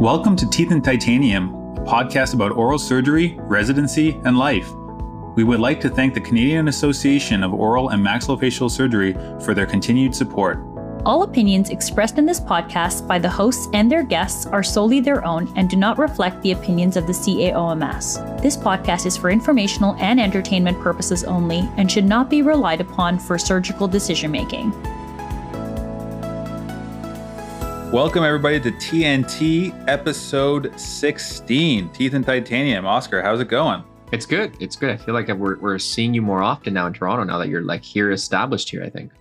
Welcome to Teeth and Titanium, a podcast about oral surgery, residency, and life. We would like to thank the Canadian Association of Oral and Maxillofacial Surgery for their continued support. All opinions expressed in this podcast by the hosts and their guests are solely their own and do not reflect the opinions of the CAOMS. This podcast is for informational and entertainment purposes only and should not be relied upon for surgical decision making. Welcome, everybody, to TNT episode 16 Teeth and Titanium. Oscar, how's it going? It's good. It's good. I feel like we're, we're seeing you more often now in Toronto now that you're like here established here, I think.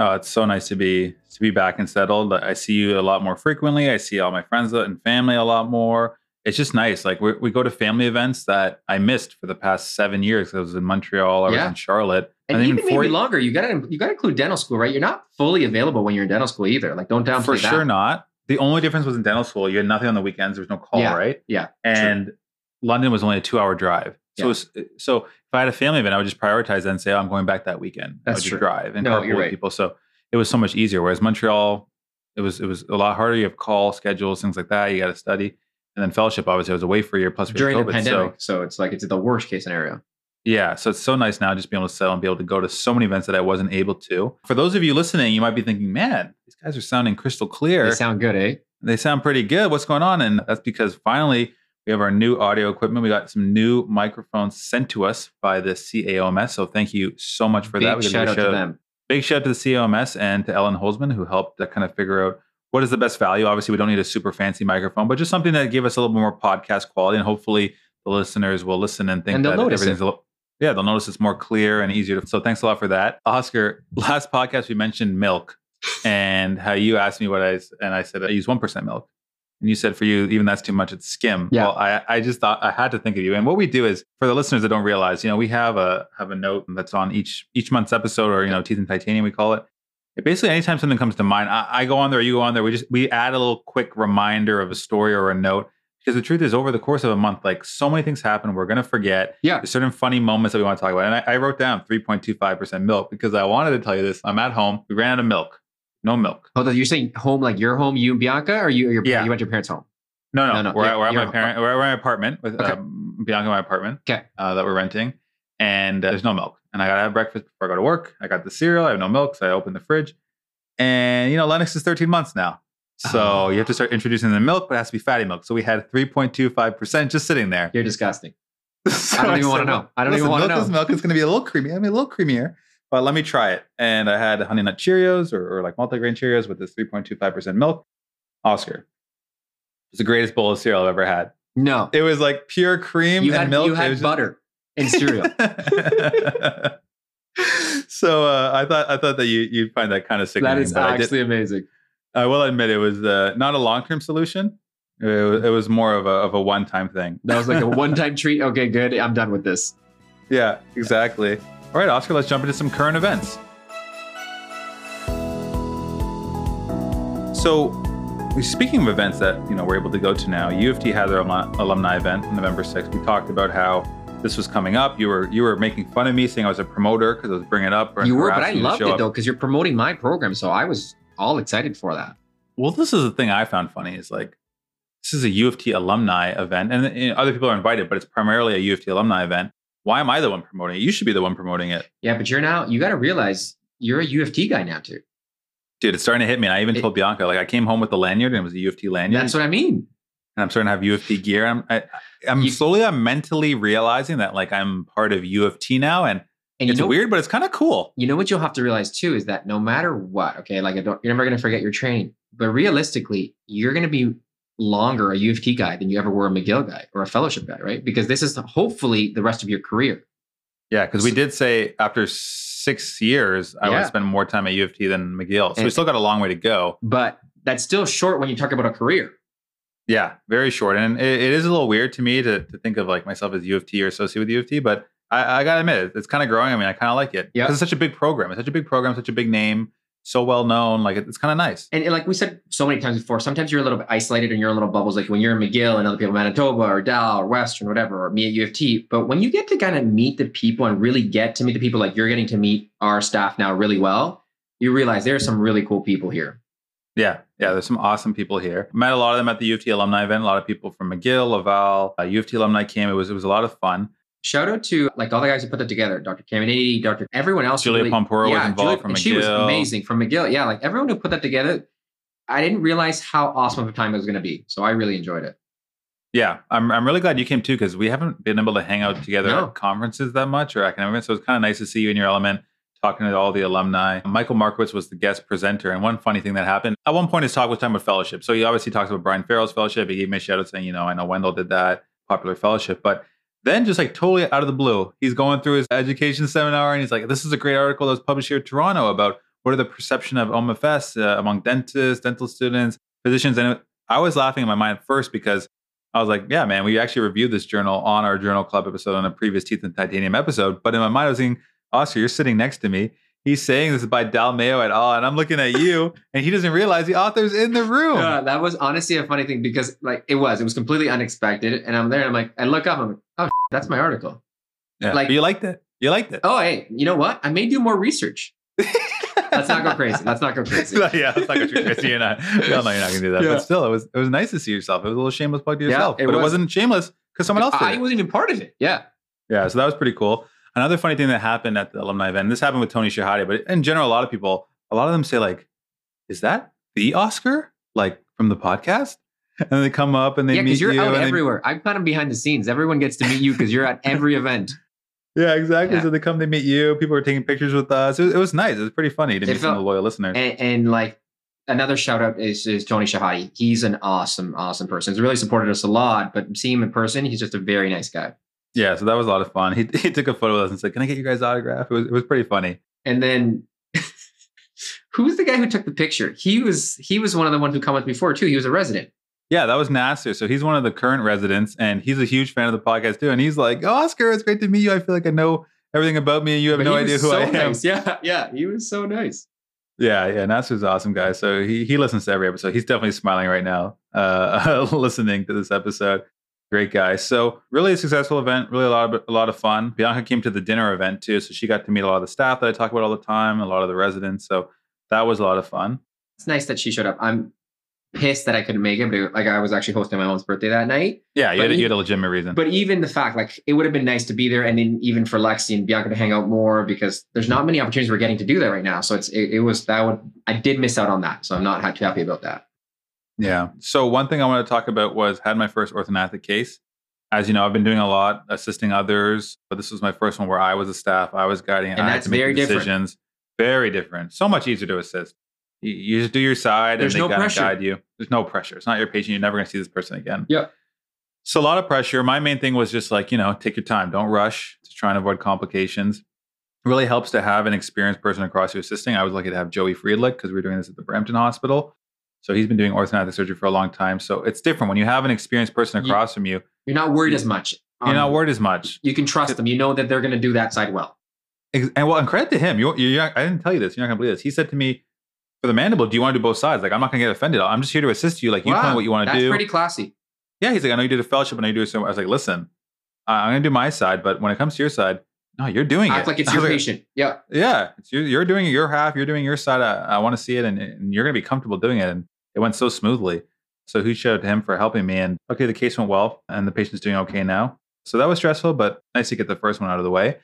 Oh, it's so nice to be to be back and settled. I see you a lot more frequently. I see all my friends and family a lot more. It's just nice. Like we we go to family events that I missed for the past seven years. I was in Montreal, I was in Charlotte, and, and even, even maybe longer. You got to you got to include dental school, right? You're not fully available when you're in dental school either. Like don't downplay for that. sure not. The only difference was in dental school. You had nothing on the weekends. There was no call, yeah. right? Yeah. And true. London was only a two hour drive. So, yeah. so if I had a family event, I would just prioritize that and say, oh, I'm going back that weekend. That's I would true. drive and no, carpool with right. people. So it was so much easier. Whereas Montreal, it was it was a lot harder. You have call schedules, things like that. You got to study. And then fellowship, obviously, I was away for a year plus during COVID, the pandemic. So. so it's like it's the worst case scenario. Yeah, so it's so nice now just being able to sell and be able to go to so many events that I wasn't able to. For those of you listening, you might be thinking, "Man, these guys are sounding crystal clear. They sound good, eh? They sound pretty good. What's going on?" And that's because finally we have our new audio equipment. We got some new microphones sent to us by the CAOMS. So thank you so much for Big that. We shout out to them. Big shout out to the CAOMS and to Ellen Holzman who helped to kind of figure out what is the best value. Obviously, we don't need a super fancy microphone, but just something that gave us a little bit more podcast quality, and hopefully the listeners will listen and think and that everything's it. a little. Yeah, they'll notice it's more clear and easier. To, so thanks a lot for that, Oscar. Last podcast we mentioned milk and how you asked me what I and I said I use one percent milk. And you said for you, even that's too much. It's skim. Yeah. Well, I, I just thought I had to think of you. And what we do is for the listeners that don't realize, you know, we have a have a note that's on each each month's episode, or you know, teeth and titanium, we call it. Basically, anytime something comes to mind, I, I go on there, you go on there. We just we add a little quick reminder of a story or a note. Because the truth is, over the course of a month, like so many things happen, we're gonna forget. Yeah. There's certain funny moments that we want to talk about. And I, I wrote down 3.25% milk because I wanted to tell you this. I'm at home. We ran out of milk. No milk. Hold on, you're saying home like your home, you and Bianca, or you or your Yeah. you went to your parents' home? No, no, No, no, We're, at, we're at my at parent. We're at my apartment with Okay. um, Bianca, my apartment. Okay. Uh, that we're renting, and uh, there's no milk. And I gotta have breakfast before I go to work. I got the cereal. I have no milk, so I open the fridge, and you know Lennox is 13 months now, so Oh. you have to start introducing the milk, but it has to be fatty milk. So we had 3.25 percent just sitting there. You're disgusting. So I don't even wanna know. I don't even "Listen, wanna milk is know." milk. It's gonna be a little creamy. I mean, a little creamier. But let me try it. And I had honey nut Cheerios or, or like multigrain Cheerios with this 3.25 percent milk. Oscar, it's the greatest bowl of cereal I've ever had. No. It was like pure cream You and had milk. you had was just- in cereal. so uh, I thought I thought that you you'd find that kind of sickening. that is but I, did, actually amazing. I will admit it was uh, not a long term solution. It was, it was more of a of a one time thing. That was like a one-time treat. Okay, good. I'm done with this. Yeah, exactly. All right, Oscar, let's jump into some current events. So, speaking of events that you know we're able to go to now, U of T had their alumni, alumni event on November 6th. We talked about how this was coming up. You were you were making fun of me saying I was a promoter because I was bringing it up. You were, but I harassing you to loved it up. though because you're promoting my program, so I was all excited for that. Well, this is the thing I found funny is like this is a U of T alumni event, and you know, other people are invited, but it's primarily a U of T alumni event. Why am I the one promoting it? You should be the one promoting it. Yeah, but you're now you got to realize you're a U of T guy now too. Dude, it's starting to hit me. And I even It- told Bianca, like, I came home with the lanyard and it was a U of T lanyard. That's what I mean. And I'm starting to have U of T gear. I'm, I, I'm You- slowly, I'm mentally realizing that, like, I'm part of U of T now. And, And it's know, weird, but it's kind of cool. You know what you'll have to realize too is that no matter what, okay, like I don't, you're never going to forget your training, but realistically, you're going to be longer a U of T guy than you ever were a McGill guy or a fellowship guy, right? Because this is hopefully the rest of your career. Yeah. Cause we did say after six years, I Yeah. would spend more time at U of T than McGill. So we still got a long way to go. But that's still short when you talk about a career. Yeah. Very short. And it, it is a little weird to me to, to think of like myself as U of T or associated with U of T, but I, I got to admit, it, it's kind of growing. I mean, I kind of like it. Yeah. Because it's such a big program. It's such a big program, such a big name, so well known. Like, it- it's kind of nice. And, and like we said so many times before, sometimes you're a little bit isolated in your little bubbles, like when you're in McGill and other people, in Manitoba or Dal or Western, whatever, or me at U of T. But when you get to kind of meet the people and really get to meet the people, like you're getting to meet our staff now really well, you realize there's some really cool people here. Yeah, yeah. There's some awesome people here. Met a lot of them at the U of T alumni event. A lot of people from McGill, Laval, uh, U of T alumni came. It was it was a lot of fun. Shout out to like all the guys who put that together, Dr. Caminiti, Dr. Everyone else. Julia really, Pomporo was involved from and She was amazing from McGill. Yeah, like everyone who put that together, I didn't realize how awesome of a time it was going to be. So I really enjoyed it. Yeah, I'm I'm really glad you came too because we haven't been able to hang out together No. at conferences that much or academic events. So it's kind of nice to see you in your element, talking to all the alumni. Michael Markowitz was the guest presenter, and one funny thing that happened at one point his talk was talking about fellowship. So he obviously talks about Brian Farrell's fellowship. He gave me a shout out saying, you know, I know Wendell did that popular fellowship, but then just like totally out of the blue, he's going through his education seminar and he's like, this is a great article that was published here in Toronto about what are the perception of OMFS uh, among dentists, dental students, physicians. And I was laughing in my mind first because I was like, yeah, man, we actually reviewed this journal on our journal club episode on a previous Teeth and Titanium episode. But in my mind, I was thinking, Oh, Oscar, you're sitting next to me. He's saying this is by Dal Mayo et al. And I'm looking at you, and he doesn't realize the author's in the room. Yeah, that was honestly a funny thing because like it was, it was completely unexpected. And I'm there and I'm like, I look up, I'm like, oh, that's my article. Yeah, like- but you liked it. You liked it. Oh, hey, you know what? I may do more research. Let's not go crazy. Let's not go crazy. yeah, let's not go crazy. You're not. All know you're not gonna do that. Yeah. But still, it was it was nice to see yourself. It was a little shameless plug to Yeah, yourself, it but it was. wasn't shameless because someone else did. I it. wasn't even part of it. Yeah. Yeah, so that was pretty cool. Another funny thing that happened at the alumni event, this happened with Tony Shahadi, but in general, a lot of people, a lot of them say, like, is that the Oscar? Like from the podcast? And they come up and they yeah, meet because you're you. out and they- everywhere. I'm kind of behind the scenes. Everyone gets to meet you because you're at every event. yeah, exactly. Yeah. So they come, they meet you. People were taking pictures with us. It was, it was nice. It was pretty funny to It meet some of felt- the loyal listeners. And, and like another shout out is, is Tony Shahadi. He's an awesome, awesome person. He's really supported us a lot, but seeing him in person, he's just a very nice guy. Yeah, so that was a lot of fun. He, he took a photo with us and said, "Can I get you guys' autograph?" It was it was pretty funny. And then who's the guy who took the picture? He was he was one of the ones who come commented before too. He was a resident. Yeah, that was Nasser. So he's one of the current residents, and he's a huge fan of the podcast too. And he's like, oh, "Oscar, it's great to meet you. I feel like I know everything about me, and you have But no idea who so I am." nice. Yeah, yeah, he was so nice. Yeah, yeah, Nasser's an awesome guy. So he he listens to every episode. He's definitely smiling right now, uh, listening to this episode. Great guy. So really a successful event. Really a lot of a lot of fun. Bianca came to the dinner event too, so she got to meet a lot of the staff that I talk about all the time, a lot of the residents. So that was a lot of fun. It's nice that she showed up. I'm pissed that I couldn't make it, but it- like I was actually hosting my mom's birthday that night. Yeah, you, had, you had a legitimate reason. But even the fact, like, it would have been nice to be there, and then even for Lexi and Bianca to hang out more because there's not many opportunities we're getting to do that right now. So it's it, it was that would I did miss out on that, so I'm not too happy about that. Yeah. So one thing I want to talk about was had my first orthognathic case. As you know, I've been doing a lot assisting others, but this was my first one where I was a staff, I was guiding, And I had that's to make very the different. decisions. Very different. So much easier to assist. You, you just do your side There's and they no pressure. guide you. There's no pressure. It's not your patient. You're never going to see this person again. Yeah. So a lot of pressure. My main thing was just like, you know, take your time. Don't rush to try and avoid complications. It really helps to have an experienced person across you assisting. I was lucky to have Joey Friedlich because we were doing this at the Brampton Hospital. So he's been doing orthognathic surgery for a long time. So it's different when you have an experienced person across from you. You're not worried as much. You're not Um, worried as much. You can trust them. You know that they're going to do that side well. And well, and credit to him. You, you, I didn't tell you this. You're not gonna believe this. He said to me, "For the mandible, do you want to do both sides? Like, I'm not gonna get offended. I'm just here to assist you. Like, you tell me Wow, what you want to That's do." pretty classy. yeah, he's like, "I know you did a fellowship, and I know you do it." So I was like, "Listen, I'm gonna do my side, but when it comes to your side, no, you're doing Act it. like it's your like, patient. Yeah. Yeah, it's you, you're doing your half. You're doing your side. I, I want to see it, and, and you're gonna be comfortable doing it. And it went so smoothly. So who showed him for helping me. And okay, the case went well, and the patient's doing okay now. So that was stressful, but nice to get the first one out of the way.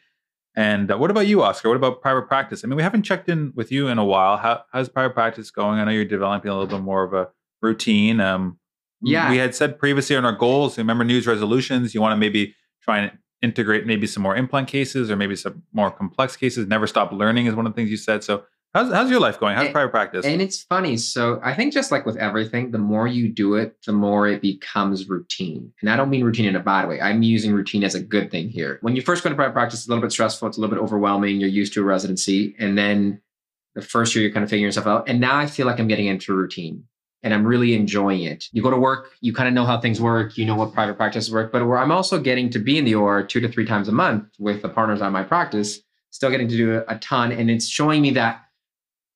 And uh, what about you, Oscar? What about private practice? I mean, we haven't checked in with you in a while. How, how's private practice going? I know you're developing a little bit more of a routine. Um, Yeah. we had said previously on our goals. Remember News resolutions. You want to maybe try and integrate maybe some more implant cases or maybe some more complex cases. Never stop learning is one of the things you said. So how's how's your life going? How's And- private practice? And it's funny. So I think just like with everything, the more you do it, the more it becomes routine. And I don't mean routine in a bad way. I'm using routine as a good thing here. When you first go to private practice, it's a little bit stressful. It's a little bit overwhelming. You're used to a residency. And then the first year, you're kind of figuring yourself out. And now I feel like I'm getting into routine and I'm really enjoying it. You go to work, you kind of know how things work. You know what private practices work. But where I'm also getting to be in the OR two to three times a month with the partners on my practice, still getting to do a ton. And it's showing me that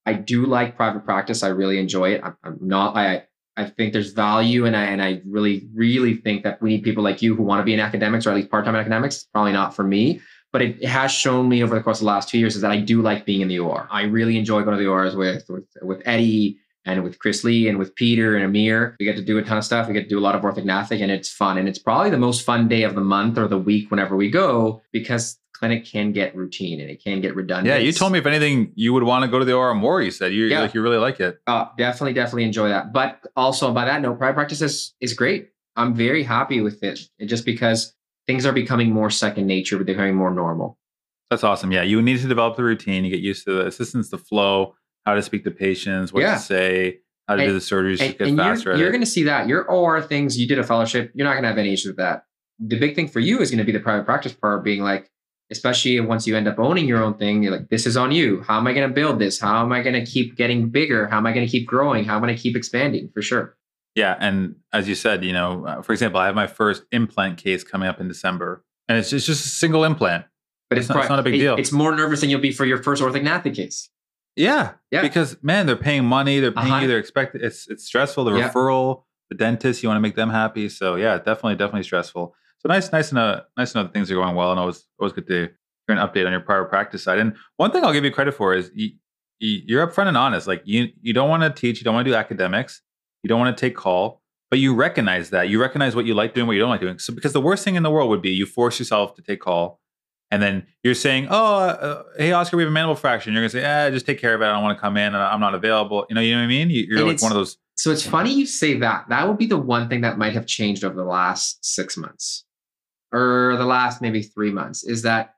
I do like private practice. I really enjoy it. I'm, I'm not. I I think there's value, and I and I really really think that we need people like you who want to be in academics or at least part time academics. Probably not for me, but it, it has shown me over the course of the last two years is that I do like being in the OR. I really enjoy going to the ORs with with with Eddie and with Chris Lee and with Peter and Amir. We get to do a ton of stuff. We get to do a lot of orthognathic and it's fun. And it's probably the most fun day of the month or the week whenever we go because clinic can get routine and it can get redundant. Yeah, you told me if anything, you would want to go to the OR more. You said you Yeah. like you really like it. Uh, definitely, definitely enjoy that. But also, by that note, private practice is, is great. I'm very happy with it, It- just because things are becoming more second nature, but they're becoming more normal. That's awesome. Yeah, you need to develop the routine. You get used to the assistance, the flow, how to speak to patients, what Yeah. to say, how to do the surgeries, And, get and faster you're, you're going to see that your OR things. You did a fellowship. You're not going to have any issues with that. The big thing for you is going to be the private practice part, being like, especially once you end up owning your own thing, you're like, this is on you. How am I going to build this? How am I going to keep getting bigger? How am I going to keep growing? How am I going to keep expanding? For sure. Yeah, and as you said, you know, uh, for example, I have my first implant case coming up in December, and it's just, just a single implant. But It's it's, not- it's not a big it- deal. It's more nervous than you'll be for your first orthognathic case. Yeah, Yeah. because man, they're paying money, they're paying Uh-huh. you, they're expecting. It's it's stressful. The Yeah. referral, the dentist, you want to make them happy. So yeah, definitely, definitely stressful. So nice, nice to know, nice to know that things are going well, and always always good to hear an update on your private practice side. And one thing I'll give you credit for is you, you, you're upfront and honest. Like you you don't want to teach, you don't want to do academics, you don't want to take call, but you recognize that you recognize what you like doing, what you don't like doing. So because the worst thing in the world would be you force yourself to take call. And then you're saying, "Oh, uh, hey Oscar, we have a mandible fracture." And you're gonna say, "Ah, just take care of it. I don't want to come in. and I'm not available." You know, you know what I mean? You- You're And like one of those. So it's funny you say that. That would be the one thing that might have changed over the last six months or the last maybe three months is that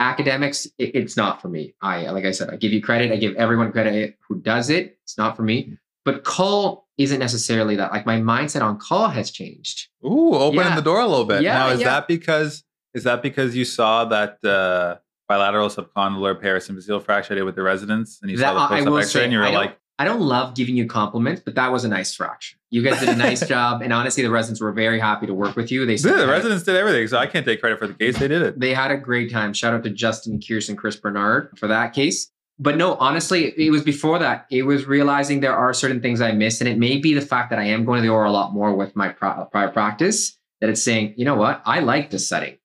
academics, it- it's not for me. I, like I said, I give you credit. I give everyone credit who does it. It's not for me. But call isn't necessarily that. Like my mindset on call has changed. Ooh, opening Yeah. the door a little bit. Yeah, now, is yeah. that because is that because you saw that uh, bilateral subcondylar parasymphyseal fracture I did with the residents, and you That- saw the post-op X-ray, and you were like, I don't love giving you compliments, but that was a nice fracture. You guys did a nice job. And honestly, the residents were very happy to work with you. They "Yeah, the residents did everything, so I can't take credit for the case. They did it." they had a great time. Shout out to Justin, Kirsten, Chris Bernard for that case. But no, honestly, it was before that. It was realizing there are certain things I miss, And it may be the fact that I am going to the OR a lot more with my prior practice that it's saying, you know what, I like this setting.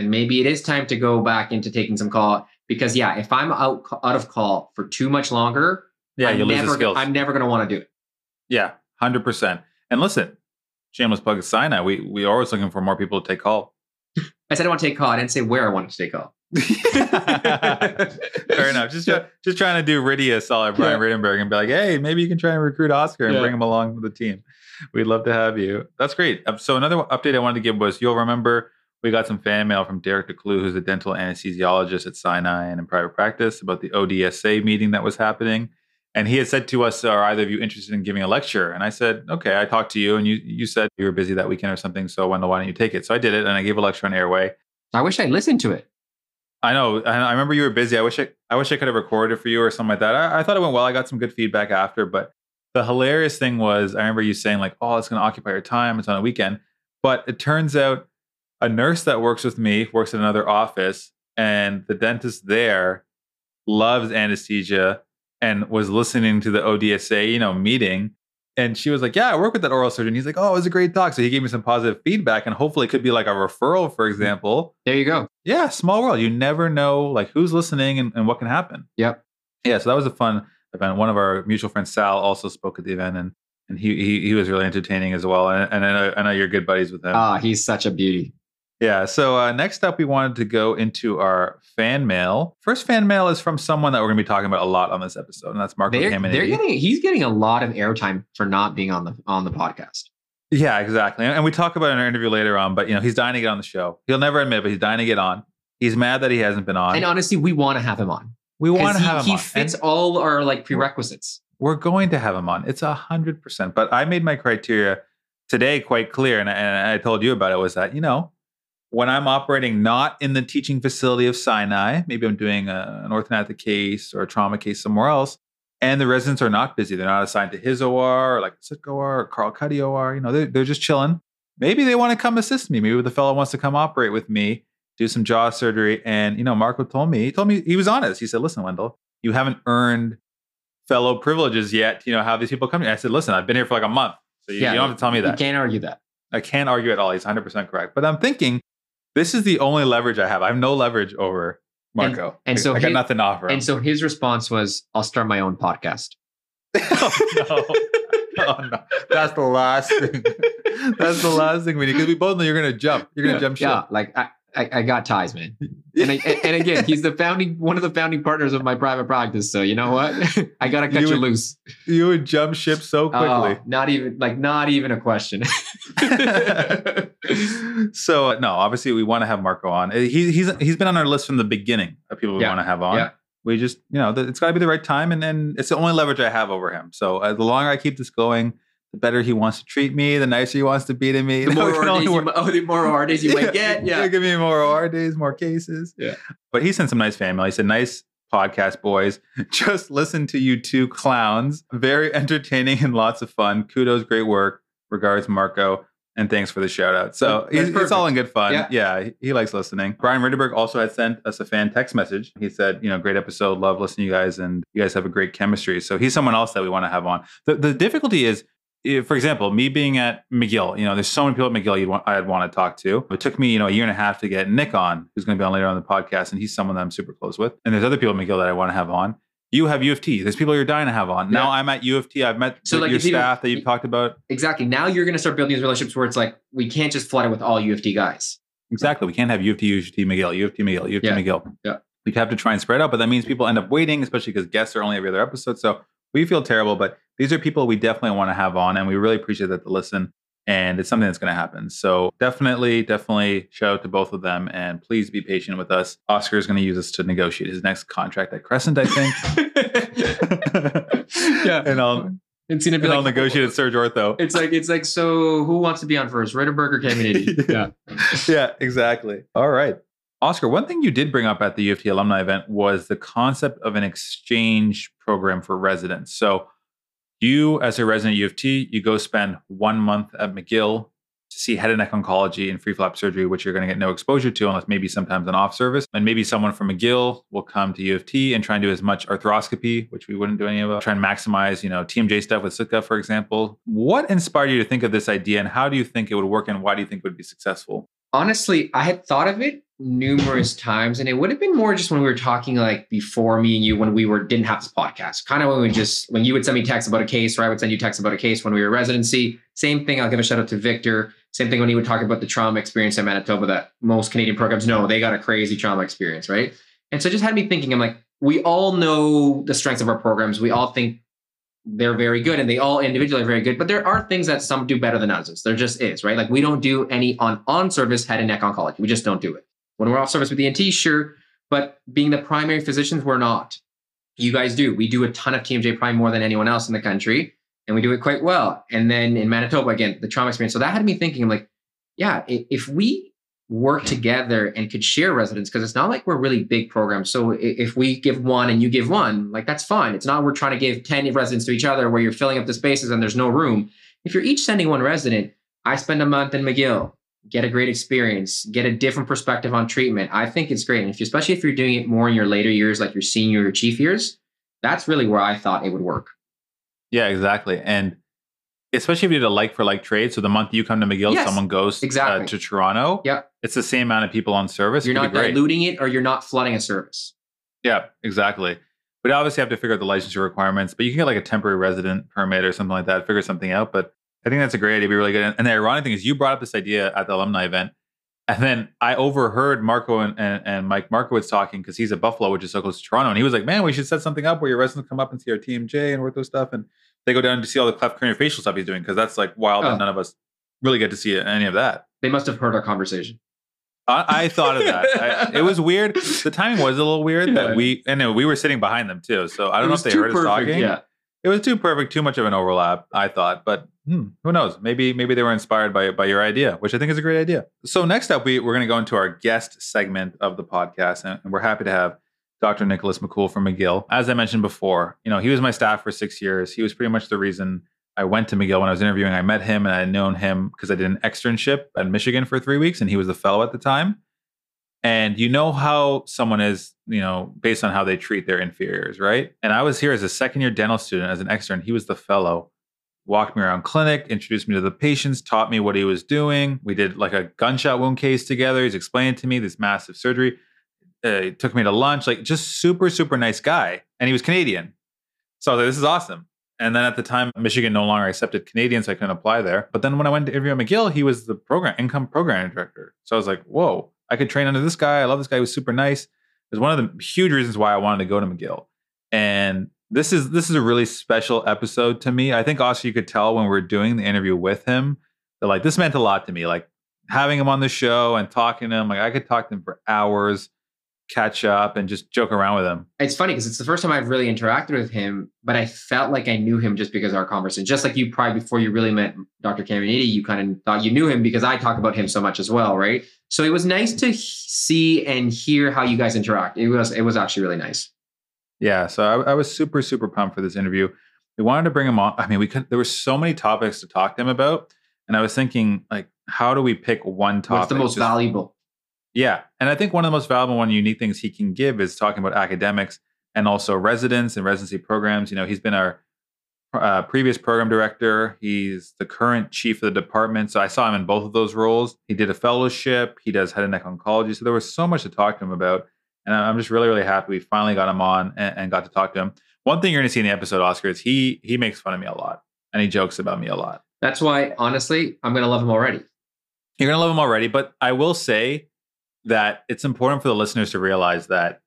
And maybe it is time to go back into taking some call. Because yeah, if I'm out, out of call for too much longer, Yeah, you lose skills. I'm never going to want to do it. yeah, hundred percent. And listen, shameless plug of Sinai. We we are always looking for more people to take call. I said I want to take call. I didn't say where I wanted to take call. Fair enough. Just try- just trying to do Riddy a solid, Brian Rittenberg, and be like, hey, maybe you can try and recruit Oscar and Yeah. bring him along with the team. We'd love to have you. That's great. So another update I wanted to give was you'll remember we got some fan mail from Derek Decloux, who's a dental anesthesiologist at Sinai and in private practice, about the ODSA meeting that was happening. And he had said to us, "Are either of you interested in giving a lecture?" And I said, "Okay." I talked to you, and you you said you were busy that weekend or something. So Wendell, why don't you take it? So I did it, and I gave a lecture on airway. I wish I listened to it. I know. I remember you were busy. I wish I, I wish I could have recorded for you or something like that. I, I thought it went well. I got some good feedback after, but the hilarious thing was, I remember you saying like, "Oh, it's going to occupy your time. It's on a weekend." But it turns out a nurse that works with me works in another office, and the dentist there loves anesthesia and was listening to the ODSA, you know, meeting. And she was like, "Yeah, I work with that oral surgeon." He's like, "Oh, it was a great talk." So he gave me some positive feedback, and hopefully, it could be like a referral, for example. There you go. Yeah, small world. You never know like who's listening and, and what can happen. Yep. Yeah, so that was a fun event. One of our mutual friends, Sal, also spoke at the event, and and he he, he was really entertaining as well. And, and I, know, I know you're good buddies with him. Ah, he's such a beauty. Yeah. So uh, next up, we wanted to go into our fan mail. First fan mail is from someone that we're going to be talking about a lot on this episode, and that's Marco They're, they're getting he's getting a lot of airtime for not being on the on the podcast. Yeah, exactly. And, and we talk about it in our interview later on. But you know, he's dying to get on the show. He'll never admit, but he's dying to get on. He's mad that he hasn't been on. And honestly, we want to have him on. we want to have him he on. fits And- all our like prerequisites. we're going to have him on. It's a hundred percent. But I made my criteria today quite clear, and, and I told you about it. Was that you know when I'm operating not in the teaching facility of Sinai, maybe I'm doing a, an orthognathic case or a trauma case somewhere else, and the residents are not busy. They're not assigned to his OR or like a Sitka OR or Carl Cuddy OR. You know, they're, they're just chilling. Maybe they want to come assist me. Maybe the fellow wants to come operate with me, do some jaw surgery. And you know, Marco told me, he told me he was honest. He said, "Listen, Wendell, you haven't earned fellow privileges yet. You know, have these people come here." I said, "Listen, I've been here for like a month, so you, you don't have to tell me that. You can't argue that. I can't argue at all. He's 100 percent correct." But I'm thinking, this is the only leverage I have. I have no leverage over Marco, and I- so I got nothing to offer. him. And so his response was, "I'll start my own podcast." oh, no. Oh, no. That's the last thing. That's the last thing we need because we both know you're going to jump. You're going to jump ship. Yeah, like I, I, I got ties, man. And, I, and again, he's the founding one of the founding partners of my private practice. So you know what? I gotta cut You you, would- loose. You would jump ship so quickly. Oh, not even like not even a question. so uh, no, obviously we want to have Marco on. Uh, He, he's he's been on our list from the beginning of people we Yeah. want to have on. Yeah. We just you know it's got to be the right time, and then it's the only leverage I have over him. So uh, the longer I keep this going, the better he wants to treat me, the nicer he wants to be to me. the more OR days, you, oh, the more OR days you might get. Yeah. give me more OR days, more cases. Yeah. but he sent some nice fan mail. He said, "Nice podcast, boys. Just listen to you two clowns. Very entertaining and lots of fun. Kudos, great work. Regards, Marco." And thanks for the shout out. So he's, it's all in good fun. Yeah. Yeah. he, likes listening. Brian Rittenberg also had sent us a fan text message. He said, you know, great episode. Love listening to you guys. And you guys have a great chemistry. So he's someone else that we want to have on. The, the difficulty is, Eh, for example, me being at McGill, you know, there's so many people at McGill you'd want, I'd want to talk to. It took me, you know, a year and a half to get Nick on, who's going to be on later on the podcast, and he's someone that I'm super close with. And there's other people at McGill that I want to have on. You have U of T. There's people you're dying to have on. Now Yeah. I'm at U of T. I've met So, your like, if you- staff that you've talked about. Exactly. Now you're gonna start building these relationships where it's like we can't just flood it with all of U of T guys. Exactly. We can't have U of T, U of T, McGill, U of T, McGill, U of T, Yeah. McGill. Yeah. We have to try and spread out, but that means people end up waiting, especially because guests are only every other episode. So we feel terrible, but these are people we definitely want to have on, and we really appreciate that they listen. And it's something that's going to happen. So definitely, definitely shout out to both of them, and please be patient with us. Oscar is going to use us to negotiate his next contract at Crescent, I think. yeah. and I'll And seen it be and I'll like negotiate at Surge Ortho. It's like it's like so. Who wants to be on first, Rittenberg or Caminiti? yeah. yeah, exactly. All right. Oscar, one thing you did bring up at the U of T alumni event was the concept of an exchange program for residents. So, you, as a resident U of T, you go spend one month at McGill to see head and neck oncology and free flap surgery, which you're going to get no exposure to unless maybe sometimes an off service. And maybe someone from McGill will come to U of T and try and do as much arthroscopy, which we wouldn't do any of. Try and maximize, you know, TMJ stuff with Sitka, for example. What inspired you to think of this idea and how do you think it would work and why do you think it would be successful? Honestly, I had thought of it numerous times, and it would have been more just when we were talking like before me and you when we were didn't have this podcast. Kind of when we just when you would send me texts about a case, or I would send you texts about a case when we were residency. Same thing. I'll give a shout out to Victor. Same thing when he would talk about the trauma experience in Manitoba that most Canadian programs know they got a crazy trauma experience, right? And so it just had me thinking. I'm like, we all know the strengths of our programs. We all think they're very good and they all individually are very good, but there are things that some do better than others. There just is, right? Like we don't do any on on service head and neck oncology. We just don't do it. When we're off service with ENT, sure, but being the primary physicians, we're not. You guys do. We do a ton of TMJ prime more than anyone else in the country, and we do it quite well. And then in Manitoba, again, the trauma experience. So that had me thinking, I'm like, yeah, if we work together and could share residents, because it's not like we're really big programs. So if we give one and you give one, like that's fine. It's not we're trying to give 10 residents to each other where you're filling up the spaces and there's no room. If you're each sending one resident, I spend a month in McGill, get a great experience, get a different perspective on treatment. I think it's great. And if you, especially if you're doing it more in your later years, like your senior or chief years, that's really where I thought it would work. Yeah, exactly. And especially if you did a like for like trade. So the month you come to McGill, Yes, someone goes exactly. uh, to Toronto. Yep. It's the same amount of people on service. You're could not diluting it or you're not flooding a service. Yeah, exactly. But you obviously have to figure out the licensure requirements. But you can get like a temporary resident permit or something like that, figure something out. But I think that's a great idea. It'd be really good. And, the ironic thing is you brought up this idea at the alumni event. And then I overheard Marco and, and, and Mike Markowitz talking because he's at Buffalo, which is so close to Toronto. And he was like, man, we should set something up where your residents come up and see our TMJ and ortho stuff. And they go down to see all the cleft craniofacial stuff he's doing because that's like wild Oh. that none of us really get to see any of that. They must have heard our conversation. I, I thought of that. I, it was weird. The timing was a little weird Yeah. that we and we were sitting behind them too. So I don't know if they heard us talking. Yeah. It was too perfect, too much of an overlap. I thought, but hmm, who knows? Maybe maybe they were inspired by by your idea, which I think is a great idea. So next up, we we're going to go into our guest segment of the podcast, and, and we're happy to have Dr. Nicholas Makhoul from McGill. As I mentioned before, you know he was my staff for six years. He was pretty much the reason I went to McGill when I was interviewing. I met him and I had known him because I did an externship at Michigan for three weeks, and he was the fellow at the time. And you know how someone is, you know, based on how they treat their inferiors, right? And I was here as a second year dental student, as an extern. He was the fellow, walked me around clinic, introduced me to the patients, taught me what he was doing. We did like a gunshot wound case together. He's explaining to me this massive surgery. Uh, he took me to lunch, like just super, super nice guy. And he was Canadian. So I was like, this is awesome. And then at the time, Michigan no longer accepted Canadians, so I couldn't apply there. But then when I went to interview at McGill, he was the program income program director. So I was like, whoa, I could train under this guy. I love this guy. He was super nice. It was one of the huge reasons why I wanted to go to McGill. And this is this is a really special episode to me. I think also you could tell when we are doing the interview with him that like this meant a lot to me. Like having him on the show and talking to him, like I could talk to him for hours, catch up and just joke around with him. It's funny because it's the first time I've really interacted with him, but I felt like I knew him just because our conversation. Just like you probably before you really met Dr. Caminiti, you kind of thought you knew him because I talk about him so much as well, right? So it was nice to see and hear how you guys interact. It was it was actually really nice. Yeah, so I, I was super super pumped for this interview. We wanted to bring him on. I mean, we could. There were so many topics to talk to him about, and I was thinking like, how do we pick one topic? What's the most Just- valuable? Yeah. And I think one of the most valuable one unique things he can give is talking about academics and also residents and residency programs. You know, he's been our uh, previous program director. He's the current chief of the department. So I saw him in both of those roles. He did a fellowship. He does head and neck oncology. So there was so much to talk to him about. And I'm just really, really happy we finally got him on and, and got to talk to him. One thing you're going to see in the episode, Oscar, is he he makes fun of me a lot and he jokes about me a lot. That's why, honestly, I'm gonna love him already. You're going to love him already. But I will say that it's important for the listeners to realize that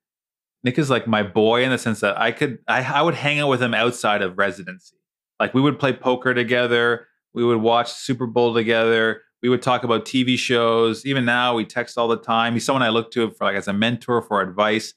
Nick is like my boy in the sense that I could, I, I would hang out with him outside of residency. Like we would play poker together. We would watch Super Bowl together. We would talk about TV shows. Even now, we text all the time. He's someone I look to for like as a mentor for advice.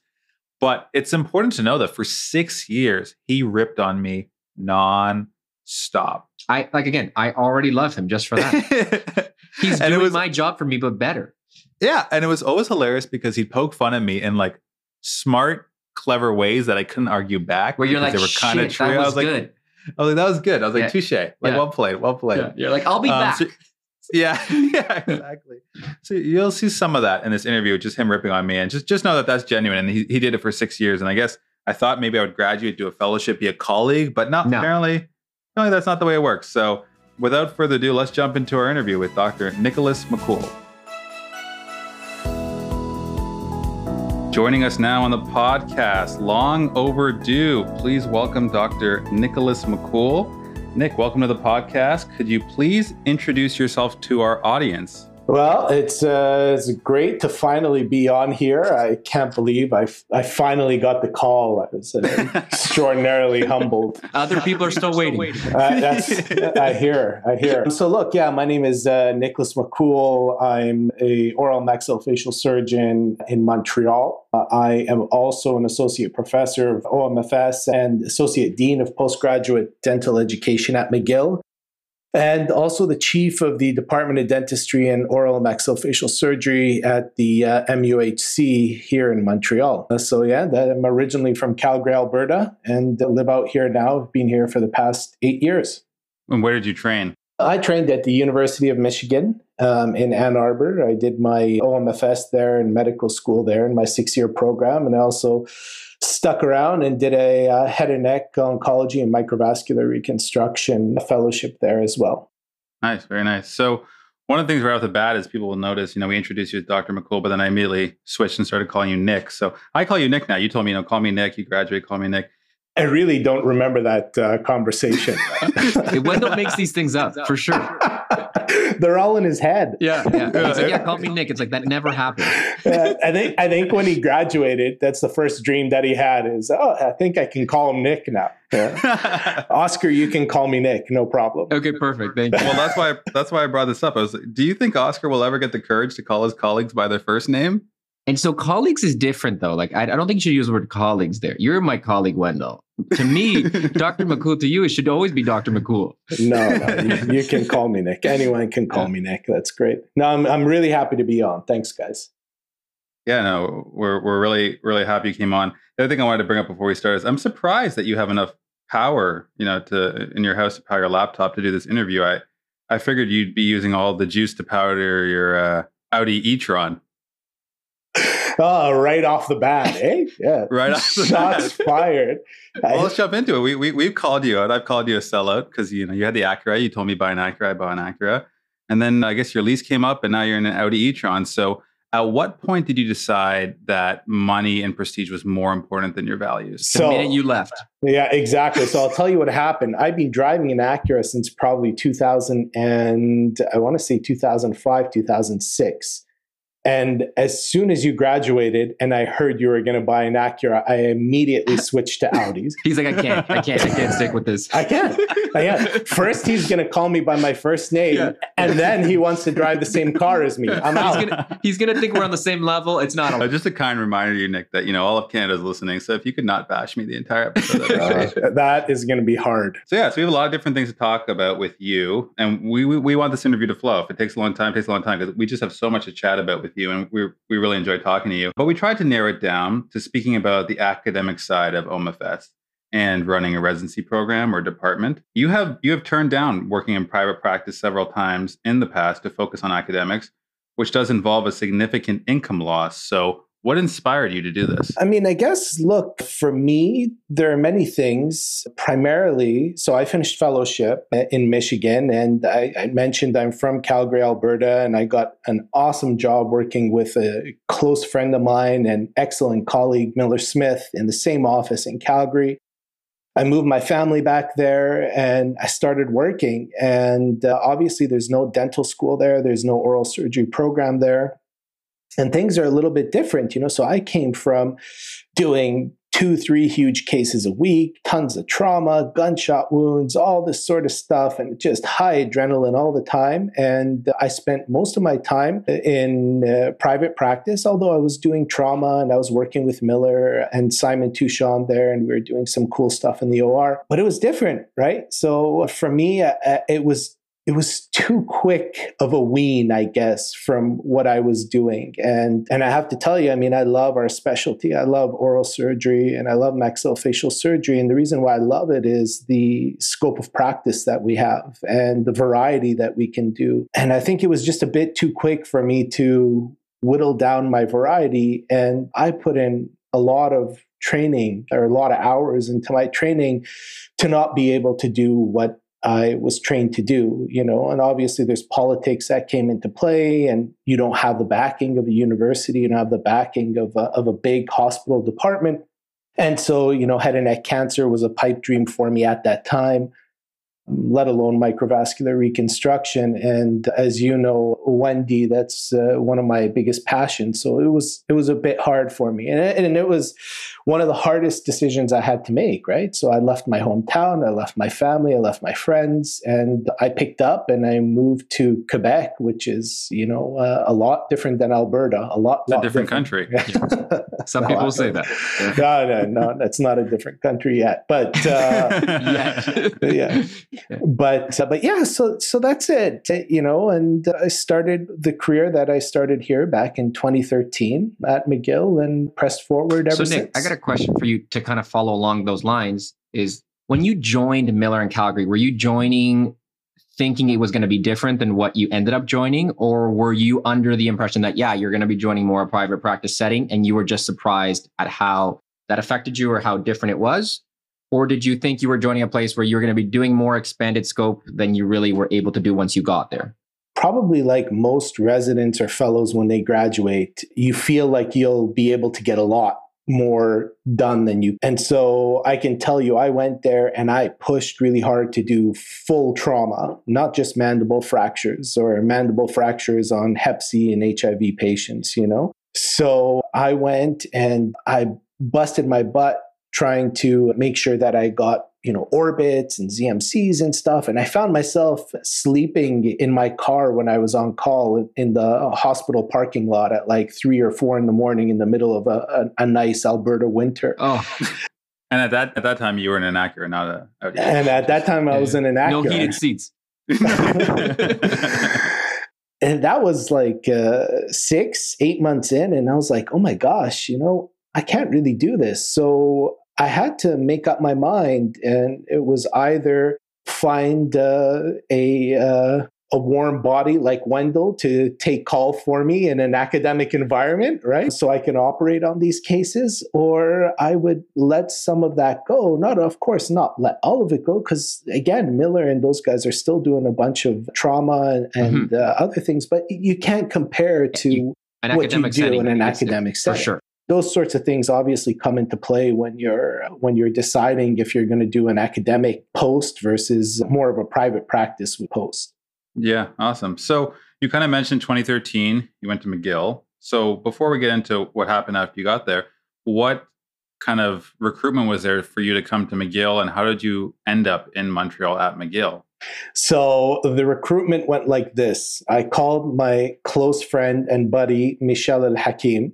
But it's important to know that for six years, he ripped on me non-stop. I like again, I already love him just for that. He's And doing was- my job for me, but better. Yeah, and it was always hilarious because he'd poke fun at me in like smart, clever ways that I couldn't argue back. Where you're like, they were kind of "Shit, true. that I was was like, good. I was like, that was good. I was like, Yeah. touche. Like, Yeah. well played, well played. Yeah, You're like, I'll be Um, back. so- yeah, yeah, exactly. So you'll see some of that in this interview, just him ripping on me, and just just know that that's genuine. And he, he did it for six years, and I guess I thought maybe I would graduate, do a fellowship, be a colleague, but not No. apparently, apparently that's not the way it works. So without further ado, let's jump into our interview with Dr. Nicholas Makhoul. Joining us now on the podcast, long overdue. Please welcome Dr. Nicholas Makhoul. Nick, welcome to the podcast. Could you please introduce yourself to our audience? Well, it's uh, it's great to finally be on here. I can't believe I, I finally got the call. I was uh, extraordinarily humbled. Other people are still waiting. Uh, that's I hear, I hear. So look, yeah, my name is uh, Nicholas Makhoul. I'm a oral maxillofacial surgeon in Montreal. Uh, I am also an associate professor of OMFS and associate dean of postgraduate dental education at McGill and also the chief of the Department of Dentistry and Oral and Maxillofacial Surgery at the uh, MUHC here in Montreal. Uh, so, yeah, that, I'm originally from Calgary, Alberta, and live out here now. I've been here for the past eight years. And where did you train? I trained at the University of Michigan um, in Ann Arbor. I did my OMFS there and medical school there in my six year program. And I also stuck around and did a uh, head and neck oncology and microvascular reconstruction fellowship there as well. Nice, very nice. So, one of the things right off the bat is people will notice, you know, we introduced you as Dr. Makhoul, but then I immediately switched and started calling you Nick. So, I call you Nick now. You told me, you know, call me Nick. You graduate, call me Nick. I really don't remember that uh, conversation. Wendell makes these things up for sure. They're all in his head. Yeah, yeah. He's like, yeah, call me Nick. It's like that never happened. Uh, I think I think when he graduated, that's the first dream that he had is, oh, I think I can call him Nick now. Yeah. Oscar, you can call me Nick, no problem. Okay, perfect. Thank you. well, that's why that's why I brought this up. I was like, do you think Oscar will ever get the courage to call his colleagues by their first name? And so colleagues is different though. Like I, I don't think you should use the word colleagues there. You're my colleague, Wendell. To me, Dr. Makhoul, to you, it should always be Dr. Makhoul. No, no, you, you can call me Nick. Anyone can call me Nick. That's great. No, I'm I'm really happy to be on. Thanks, guys. Yeah, no, we're we're really really happy you came on. The other thing I wanted to bring up before we start is I'm surprised that you have enough power, you know, to in your house to power your laptop to do this interview. I I figured you'd be using all the juice to powder your uh, Audi e-tron. Oh, right off the bat, eh? Yeah. Right off the Shots bat. fired. Well, let's jump into it. We we we've called you out. I've called you a sellout because you know you had the Acura. You told me buy an Acura. I bought an Acura, and then I guess your lease came up, and now you're in an Audi e-tron. So At what point did you decide that money and prestige was more important than your values? The minute you left. Yeah, exactly. So I'll tell you what happened. I've been driving an Acura since probably 2000 and I want to say 2005, 2006. And as soon as you graduated and I heard you were going to buy an Acura, I immediately switched to Audis. He's like, I can't, I can't, I can't stick with this. I can't. I can't. First, he's going to call me by my first name, yeah. and then he wants to drive the same car as me. I'm out. He's gonna, think we're on the same level. It's not. A- just a kind reminder to you, Nick, that you know all of Canada's listening. So if you could not bash me the entire episode, uh, that is going to be hard. So yeah, so we have a lot of different things to talk about with you, and we we, we want this interview to flow. If it takes a long time, it takes a long time because we just have so much to chat about with you, and we we really enjoyed talking to you. But we tried to narrow it down to speaking about the academic side of OMFS and running a residency program or department. You have you have turned down working in private practice several times in the past to focus on academics, which does involve a significant income loss. So what inspired you to do this? I mean, I guess, look, for me, there are many things. Primarily, so I finished fellowship in Michigan, and I, I, mentioned I'm from Calgary, Alberta, and I got an awesome job working with a close friend of mine and excellent colleague, Miller Smith, in the same office in Calgary. I moved my family back there and I started working. And uh, obviously, there's no dental school there, there's no oral surgery program there. And things are a little bit different, you know. So I came from doing two, three huge cases a week, tons of trauma, gunshot wounds, all this sort of stuff, and just high adrenaline all the time. And I spent most of my time in uh, private practice, although I was doing trauma and I was working with Miller and Simon Touchon there, and we were doing some cool stuff in the OR. But it was different, right? So for me, uh, it was it was too quick of a wean, I guess, from what I was doing. And and I have to tell you, I mean, I love our specialty. I love oral surgery and I love maxillofacial surgery. And the reason why I love it is the scope of practice that we have and the variety that we can do. And I think it was just a bit too quick for me to whittle down my variety. And I put in a lot of training or a lot of hours into my training to not be able to do what I was trained to do, you know, and obviously there's politics that came into play, and you don't have the backing of a university, you don't have the backing of a, of a big hospital department. And so, you know, head and neck cancer was a pipe dream for me at that time let alone microvascular reconstruction. And as you know, Wendy, that's uh, one of my biggest passions. So it was it was a bit hard for me, and it, and it was one of the hardest decisions I had to make. Right, so I left my hometown, I left my family, I left my friends, and I picked up and I moved to Quebec, which is you know uh, a lot different than Alberta, a lot, lot a different, different. country. Some no, people say that. no, no, no, it's not a different country yet, but uh, yeah but uh, but yeah, so so that's it, you know. And I started the career that I started here back in 2013 at McGill, and pressed forward ever so, Nick, since. I got a question for you to kind of follow along those lines. Is when you joined Miller and Calgary, were you joining thinking it was going to be different than what you ended up joining, or were you under the impression that yeah, you're going to be joining more a private practice setting, and you were just surprised at how that affected you or how different it was? Or did you think you were joining a place where you were going to be doing more expanded scope than you really were able to do once you got there? Probably like most residents or fellows when they graduate, you feel like you'll be able to get a lot more done than you. And so I can tell you, I went there and I pushed really hard to do full trauma, not just mandible fractures or mandible fractures on Hep C and HIV patients, you know? So I went and I busted my butt trying to make sure that I got, you know, orbits and ZMCs and stuff. And I found myself sleeping in my car when I was on call in the hospital parking lot at like three or four in the morning in the middle of a, a, a nice Alberta winter. Oh. And at that at that time, you were in an Acura, not a. Audi. And at that time, I was in an Acura. No heated seats. and that was like uh, six, eight months in, and I was like, "Oh my gosh, you know, I can't really do this." So I had to make up my mind, and it was either find uh, a uh, a warm body like Wendell to take call for me in an academic environment, right? So I can operate on these cases, or I would let some of that go. Not, of course, not let all of it go, because again, Miller and those guys are still doing a bunch of trauma and, and mm-hmm. uh, other things, but you can't compare to. An what you do setting in an academic for setting. sure. Those sorts of things obviously come into play when you're when you're deciding if you're going to do an academic post versus more of a private practice post. Yeah, awesome. So you kind of mentioned 2013, you went to McGill. So before we get into what happened after you got there, what kind of recruitment was there for you to come to McGill and how did you end up in Montreal at McGill? So the recruitment went like this. I called my close friend and buddy, Michel El Hakim,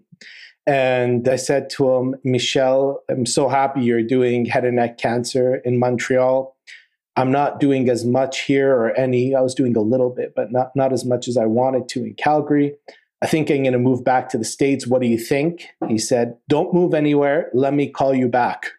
and I said to him, Michel, I'm so happy you're doing head and neck cancer in Montreal. I'm not doing as much here or any. I was doing a little bit, but not, not as much as I wanted to in Calgary. I think I'm going to move back to the States. What do you think? He said, Don't move anywhere. Let me call you back.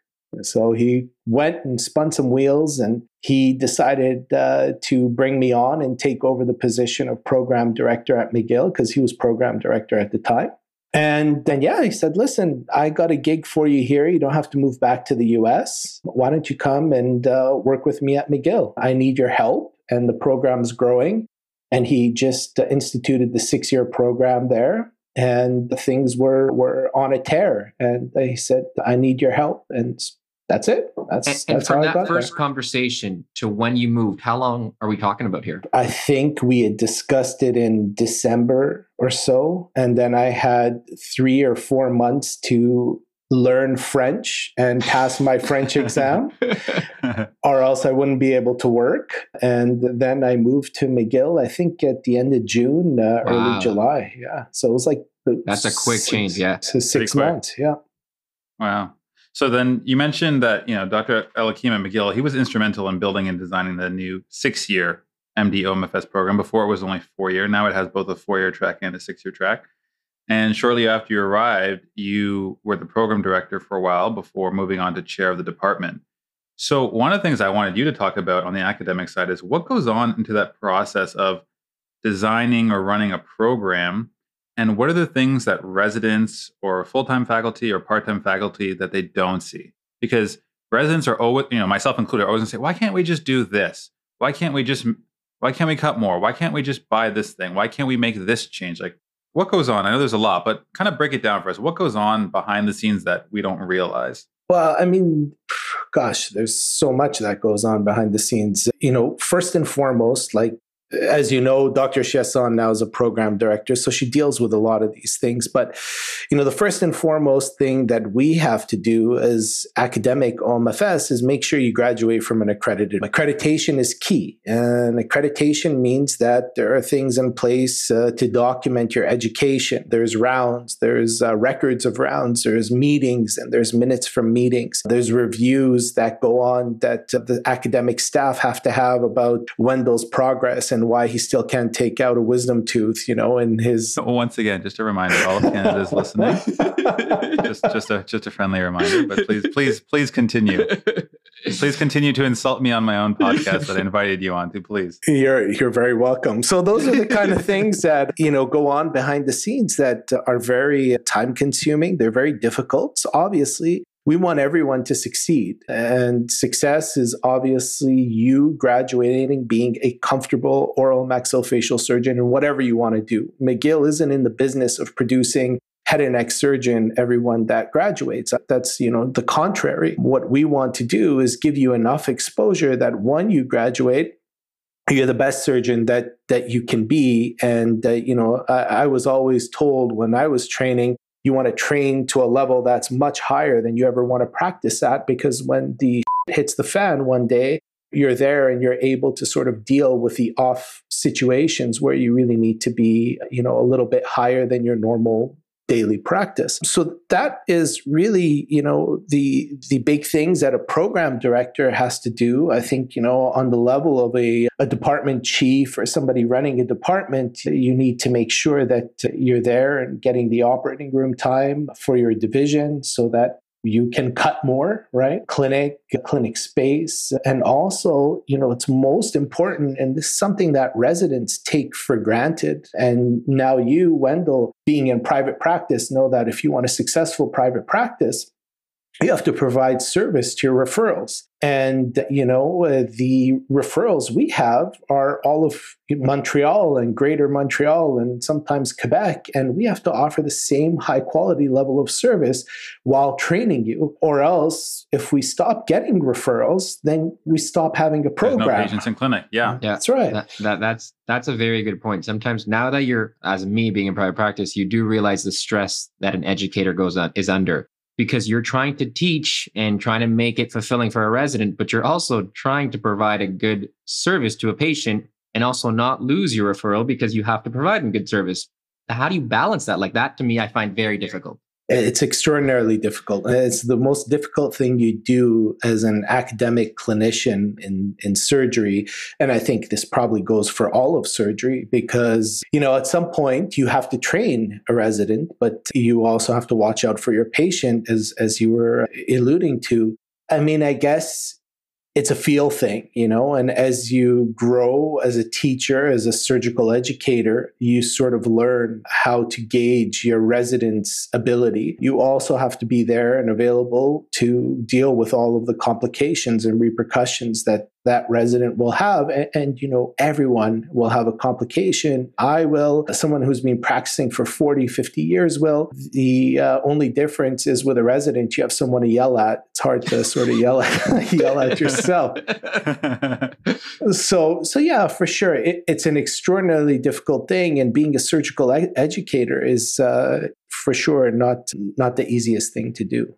So he went and spun some wheels and he decided uh, to bring me on and take over the position of program director at McGill because he was program director at the time. And then, yeah, he said, listen, I got a gig for you here. You don't have to move back to the US. Why don't you come and uh, work with me at McGill? I need your help, and the program's growing. And he just uh, instituted the six year program there. And things were, were on a tear. And he said, I need your help. And that's it. That's, And, and that's from that first there. conversation to when you moved, how long are we talking about here? I think we had discussed it in December or so. And then I had three or four months to learn French and pass my French exam, or else I wouldn't be able to work. And then I moved to McGill, I think at the end of June, uh, Wow. early July. Yeah. So it was like That's a quick change, yeah. So six months. Yeah. Wow. So then you mentioned that, you know, Dr. El-Hakim McGill, he was instrumental in building and designing the new six year MD OMFS program. Before it was only four year. Now it has both a four year track and a six year track. And shortly after you arrived, you were the program director for a while before moving on to chair of the department. So, one of the things I wanted you to talk about on the academic side is what goes on into that process of designing or running a program and what are the things that residents or full-time faculty or part-time faculty that they don't see? Because residents are always you know myself included are always going to say why can't we just do this? Why can't we just why can't we cut more? Why can't we just buy this thing? Why can't we make this change? Like what goes on? I know there's a lot but kind of break it down for us. What goes on behind the scenes that we don't realize? Well, I mean, gosh, there's so much that goes on behind the scenes. You know, first and foremost, like as you know, Dr. Chiasson now is a program director, so she deals with a lot of these things. But, you know, the first and foremost thing that we have to do as academic OMFS is make sure you graduate from an accredited. Accreditation is key. And accreditation means that there are things in place uh, to document your education. There's rounds, there's uh, records of rounds, there's meetings, and there's minutes from meetings. There's reviews that go on that uh, the academic staff have to have about Wendell's progress and why he still can't take out a wisdom tooth, you know, in his. once again just a reminder all of canada's listening just just a just a friendly reminder but please please please continue please continue to insult me on my own podcast that i invited you on to please You're you're very welcome. So those are the kind of things that you know go on behind the scenes that are very time consuming. They're very difficult. Obviously, we want everyone to succeed, and success is obviously you graduating, being a comfortable oral maxillofacial surgeon, and whatever you want to do. McGill isn't in the business of producing head and neck surgeon everyone that graduates. That's you know the contrary. What we want to do is give you enough exposure that when you graduate you're the best surgeon that that you can be. And uh, you know I, I was always told when i was training you want to train to a level that's much higher than you ever want to practice at because when the hits the fan one day you're there and you're able to sort of deal with the off situations where you really need to be you know a little bit higher than your normal daily practice. So that is really, you know, the the big things that a program director has to do. I think, you know, on the level of a, a department chief or somebody running a department, you need to make sure that you're there and getting the operating room time for your division so that you can cut more, right? Clinic, clinic space. And also, you know, it's most important, and this is something that residents take for granted. And now you, Wendell, being in private practice, know that if you want a successful private practice, you have to provide service to your referrals. And, you know, uh, the referrals we have are all of Montreal and greater Montreal and sometimes Quebec. And we have to offer the same high quality level of service while training you. Or else, if we stop getting referrals, then we stop having a program. There's no patients in clinic. Yeah. Yeah. That's right. That, that that's that's a very good point. Sometimes now that you're as me being in private practice, you do realize the stress that an educator goes on is under because you're trying to teach and trying to make it fulfilling for a resident, but you're also trying to provide a good service to a patient and also not lose your referral because you have to provide them good service. How do you balance that? Like that to me, I find very difficult. It's extraordinarily difficult. It's the most difficult thing you do as an academic clinician in, in surgery. And I think this probably goes for all of surgery because, you know, at some point you have to train a resident, but you also have to watch out for your patient, as, as you were alluding to. I mean, I guess it's a feel thing, you know, and as you grow as a teacher, as a surgical educator, you sort of learn how to gauge your residents' ability. You also have to be there and available to deal with all of the complications and repercussions that that resident will have and, and, you know everyone will have a complication. I will someone who's been practicing for 40 50 years will. The uh, only difference is with a resident you have someone to yell at. It's hard to sort of yell at yell at yourself. So so yeah for sure. It, it's an extraordinarily difficult thing and being a surgical educator is uh, for sure not not the easiest thing to do.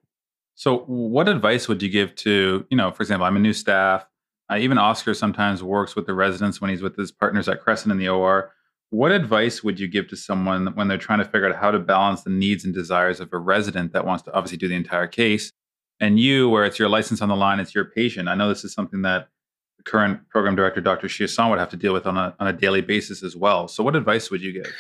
So what advice would you give to you know for example i'm a new staff uh, even Oscar sometimes works with the residents when he's with his partners at Crescent in the OR. What advice would you give to someone when they're trying to figure out how to balance the needs and desires of a resident that wants to obviously do the entire case and you, where it's your license on the line, it's your patient? I know this is something that the current program director, Dr. Chiasson, would have to deal with on a, on a daily basis as well. So, what advice would you give?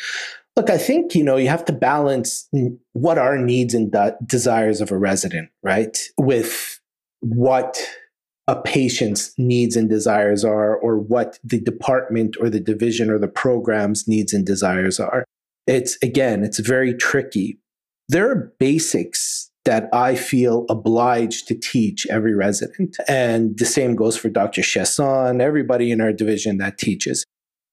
Look, I think, you know, you have to balance what are needs and de- desires of a resident, right? With what a patient's needs and desires are, or what the department or the division or the program's needs and desires are. It's again, it's very tricky. There are basics that I feel obliged to teach every resident. And the same goes for Dr. Chiasson, everybody in our division that teaches.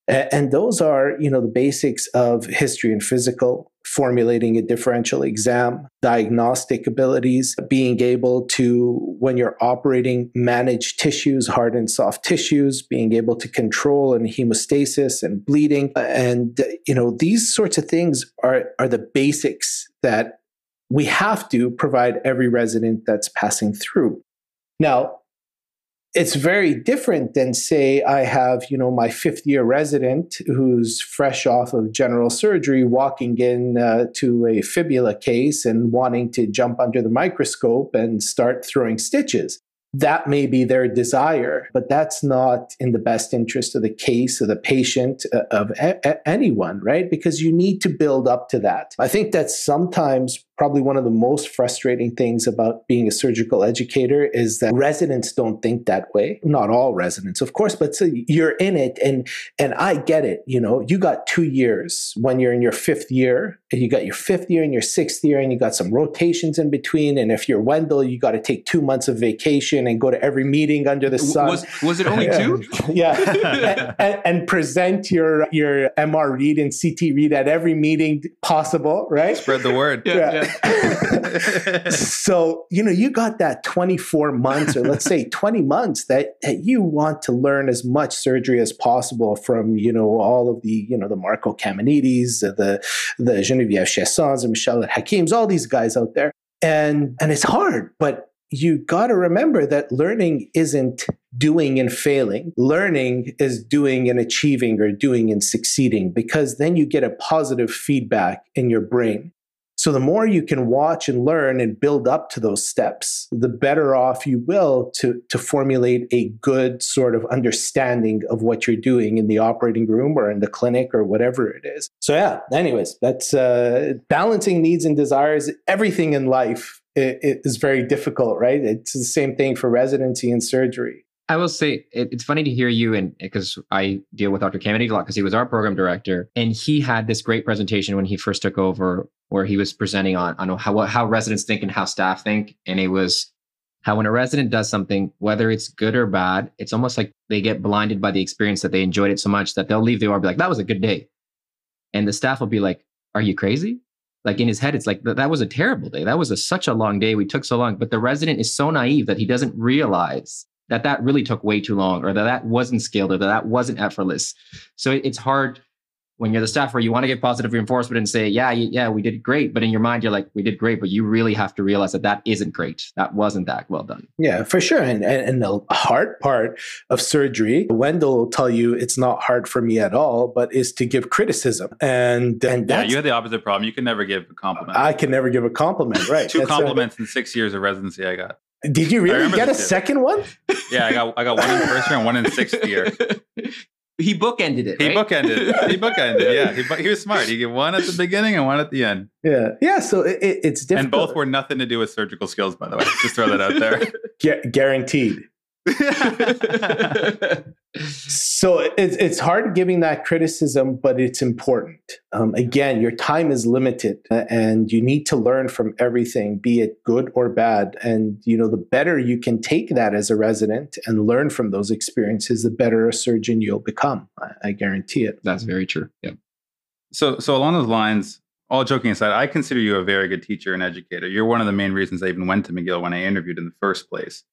And those are, you know, the basics of history and physical, formulating a differential exam, diagnostic abilities, being able to, when you're operating, manage tissues, hard and soft tissues, being able to control and hemostasis and bleeding. Uh, and, uh, you know, these sorts of things are, are the basics that we have to provide every resident that's passing through. Now, it's very different than say I have, you know, my fifth year resident who's fresh off of general surgery walking in uh, to a fibula case and wanting to jump under the microscope and start throwing stitches that may be their desire, but that's not in the best interest of the case of the patient, uh, of a- a- anyone, right? Because you need to build up to that. I think that sometimes probably one of the most frustrating things about being a surgical educator is that residents don't think that way. Not all residents, of course, but so you're in it and and I get it, you know, you got 2 years when you're in your 5th year, and you got your 5th year and your 6th year and you got some rotations in between and if you're Wendell, you got to take 2 months of vacation and go to every meeting under the sun. Was, was it only two? yeah. and, and, and present your your MR read and CT read at every meeting possible, right? Spread the word. Yeah. So, you know, you got that 24 months or let's say 20 months that, that you want to learn as much surgery as possible from, you know, all of the, you know, the Marco Caminitis, the, the Genevieve Chiassons and Michel Hakims, all these guys out there. And, and it's hard, but you got to remember that learning isn't doing and failing. Learning is doing and achieving or doing and succeeding because then you get a positive feedback in your brain. So the more you can watch and learn and build up to those steps, the better off you will to, to formulate a good sort of understanding of what you're doing in the operating room or in the clinic or whatever it is. So yeah, anyways, that's uh, balancing needs and desires. Everything in life is very difficult, right? It's the same thing for residency and surgery. I will say it, it's funny to hear you, and because I deal with Dr. Caminiti a lot because he was our program director, and he had this great presentation when he first took over where he was presenting on on how how residents think and how staff think, and it was how when a resident does something, whether it's good or bad, it's almost like they get blinded by the experience that they enjoyed it so much that they'll leave the OR be like, "That was a good day," and the staff will be like, "Are you crazy?" Like in his head, it's like that was a terrible day. That was a, such a long day. We took so long, but the resident is so naive that he doesn't realize that that really took way too long, or that that wasn't skilled, or that that wasn't effortless. So it's hard when you're the staffer, you want to get positive reinforcement and say, yeah, yeah, we did great. But in your mind, you're like, we did great. But you really have to realize that that isn't great. That wasn't that well done. Yeah, for sure. And, and, and the hard part of surgery, Wendell will tell you it's not hard for me at all, but is to give criticism. And, and yeah, you had the opposite problem. You can never give a compliment. I can never give a compliment, right? Two compliments right. in six years of residency I got. Did you really get a second one? Yeah, I got I got one in first year and one in sixth year. he bookended it. He right? bookended it. He bookended. it. Yeah, he, he was smart. He gave one at the beginning and one at the end. Yeah, yeah. So it, it's different, And both were nothing to do with surgical skills, by the way. Just throw that out there. Gu- guaranteed. so it's it's hard giving that criticism, but it's important. Um, again, your time is limited, and you need to learn from everything, be it good or bad. And you know, the better you can take that as a resident and learn from those experiences, the better a surgeon you'll become. I, I guarantee it. That's very true. Yeah. So, so along those lines, all joking aside, I consider you a very good teacher and educator. You're one of the main reasons I even went to McGill when I interviewed in the first place.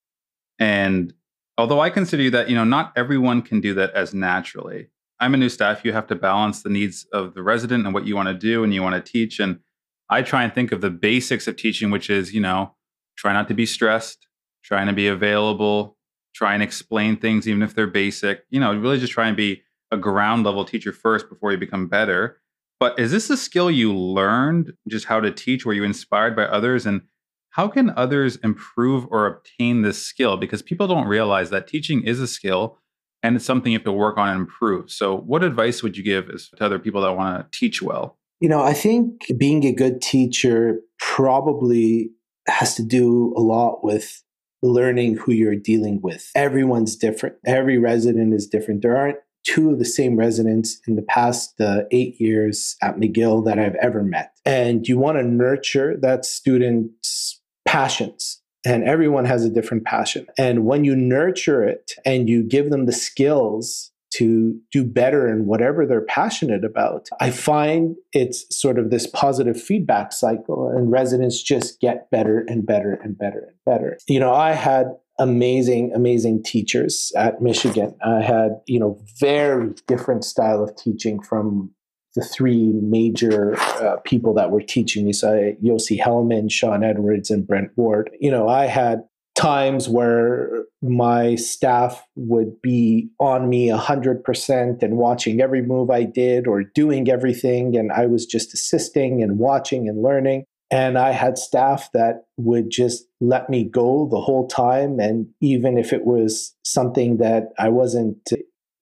And although I consider that, you know, not everyone can do that as naturally. I'm a new staff. You have to balance the needs of the resident and what you want to do and you want to teach. And I try and think of the basics of teaching, which is, you know, try not to be stressed, trying to be available, try and explain things, even if they're basic, you know, really just try and be a ground level teacher first before you become better. But is this a skill you learned just how to teach? Were you inspired by others? And how can others improve or obtain this skill? Because people don't realize that teaching is a skill and it's something you have to work on and improve. So, what advice would you give to other people that want to teach well? You know, I think being a good teacher probably has to do a lot with learning who you're dealing with. Everyone's different, every resident is different. There aren't two of the same residents in the past uh, eight years at McGill that I've ever met. And you want to nurture that student's passions and everyone has a different passion. And when you nurture it and you give them the skills to do better in whatever they're passionate about, I find it's sort of this positive feedback cycle, and residents just get better and better and better and better. You know, I had amazing amazing teachers at michigan i had you know very different style of teaching from the three major uh, people that were teaching me. So Yossi Helman, Sean Edwards, and Brent Ward. You know, I had times where my staff would be on me 100% and watching every move I did or doing everything. And I was just assisting and watching and learning. And I had staff that would just let me go the whole time. And even if it was something that I wasn't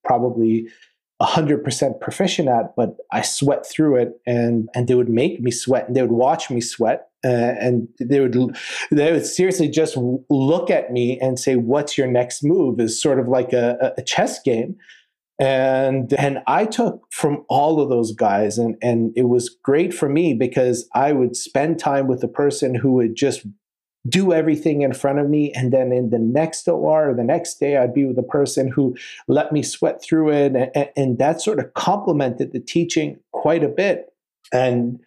probably 100% proficient at, but I sweat through it and, and they would make me sweat and they would watch me sweat. Uh, and they would they would seriously just look at me and say, "What's your next move?" Is sort of like a, a chess game, and and I took from all of those guys, and and it was great for me because I would spend time with the person who would just do everything in front of me. And then in the next OR or the next day, I'd be with a person who let me sweat through it. And, and that sort of complemented the teaching quite a bit. And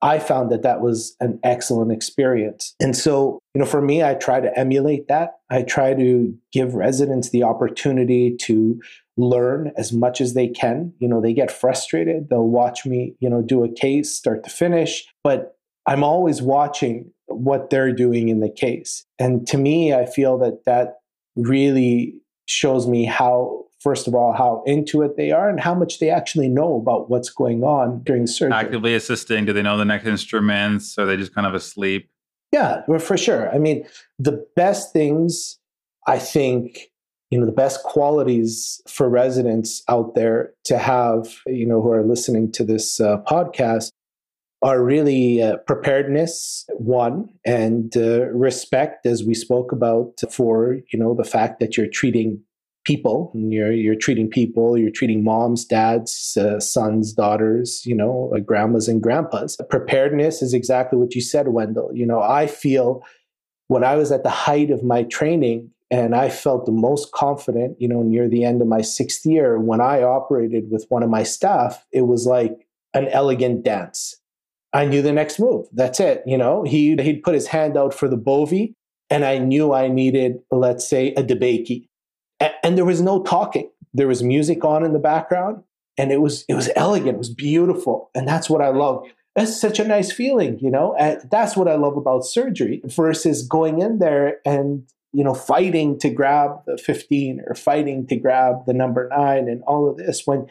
I found that that was an excellent experience. And so, you know, for me, I try to emulate that. I try to give residents the opportunity to learn as much as they can. You know, they get frustrated, they'll watch me, you know, do a case start to finish, but I'm always watching what they're doing in the case. And to me, I feel that that really shows me how, first of all, how into it they are and how much they actually know about what's going on during surgery. Actively assisting. Do they know the next instruments? Are they just kind of asleep? Yeah, well, for sure. I mean, the best things, I think, you know, the best qualities for residents out there to have, you know, who are listening to this uh, podcast are really uh, preparedness one and uh, respect as we spoke about for you know the fact that you're treating people. You're you're treating people. You're treating moms, dads, uh, sons, daughters. You know, uh, grandmas and grandpas. Preparedness is exactly what you said, Wendell. You know, I feel when I was at the height of my training and I felt the most confident. You know, near the end of my sixth year, when I operated with one of my staff, it was like an elegant dance. I knew the next move. That's it. You know, he he'd put his hand out for the bovie, and I knew I needed, let's say, a DeBakey and there was no talking. There was music on in the background, and it was it was elegant. It was beautiful, and that's what I love. That's such a nice feeling, you know. And that's what I love about surgery versus going in there and you know fighting to grab the 15 or fighting to grab the number nine and all of this when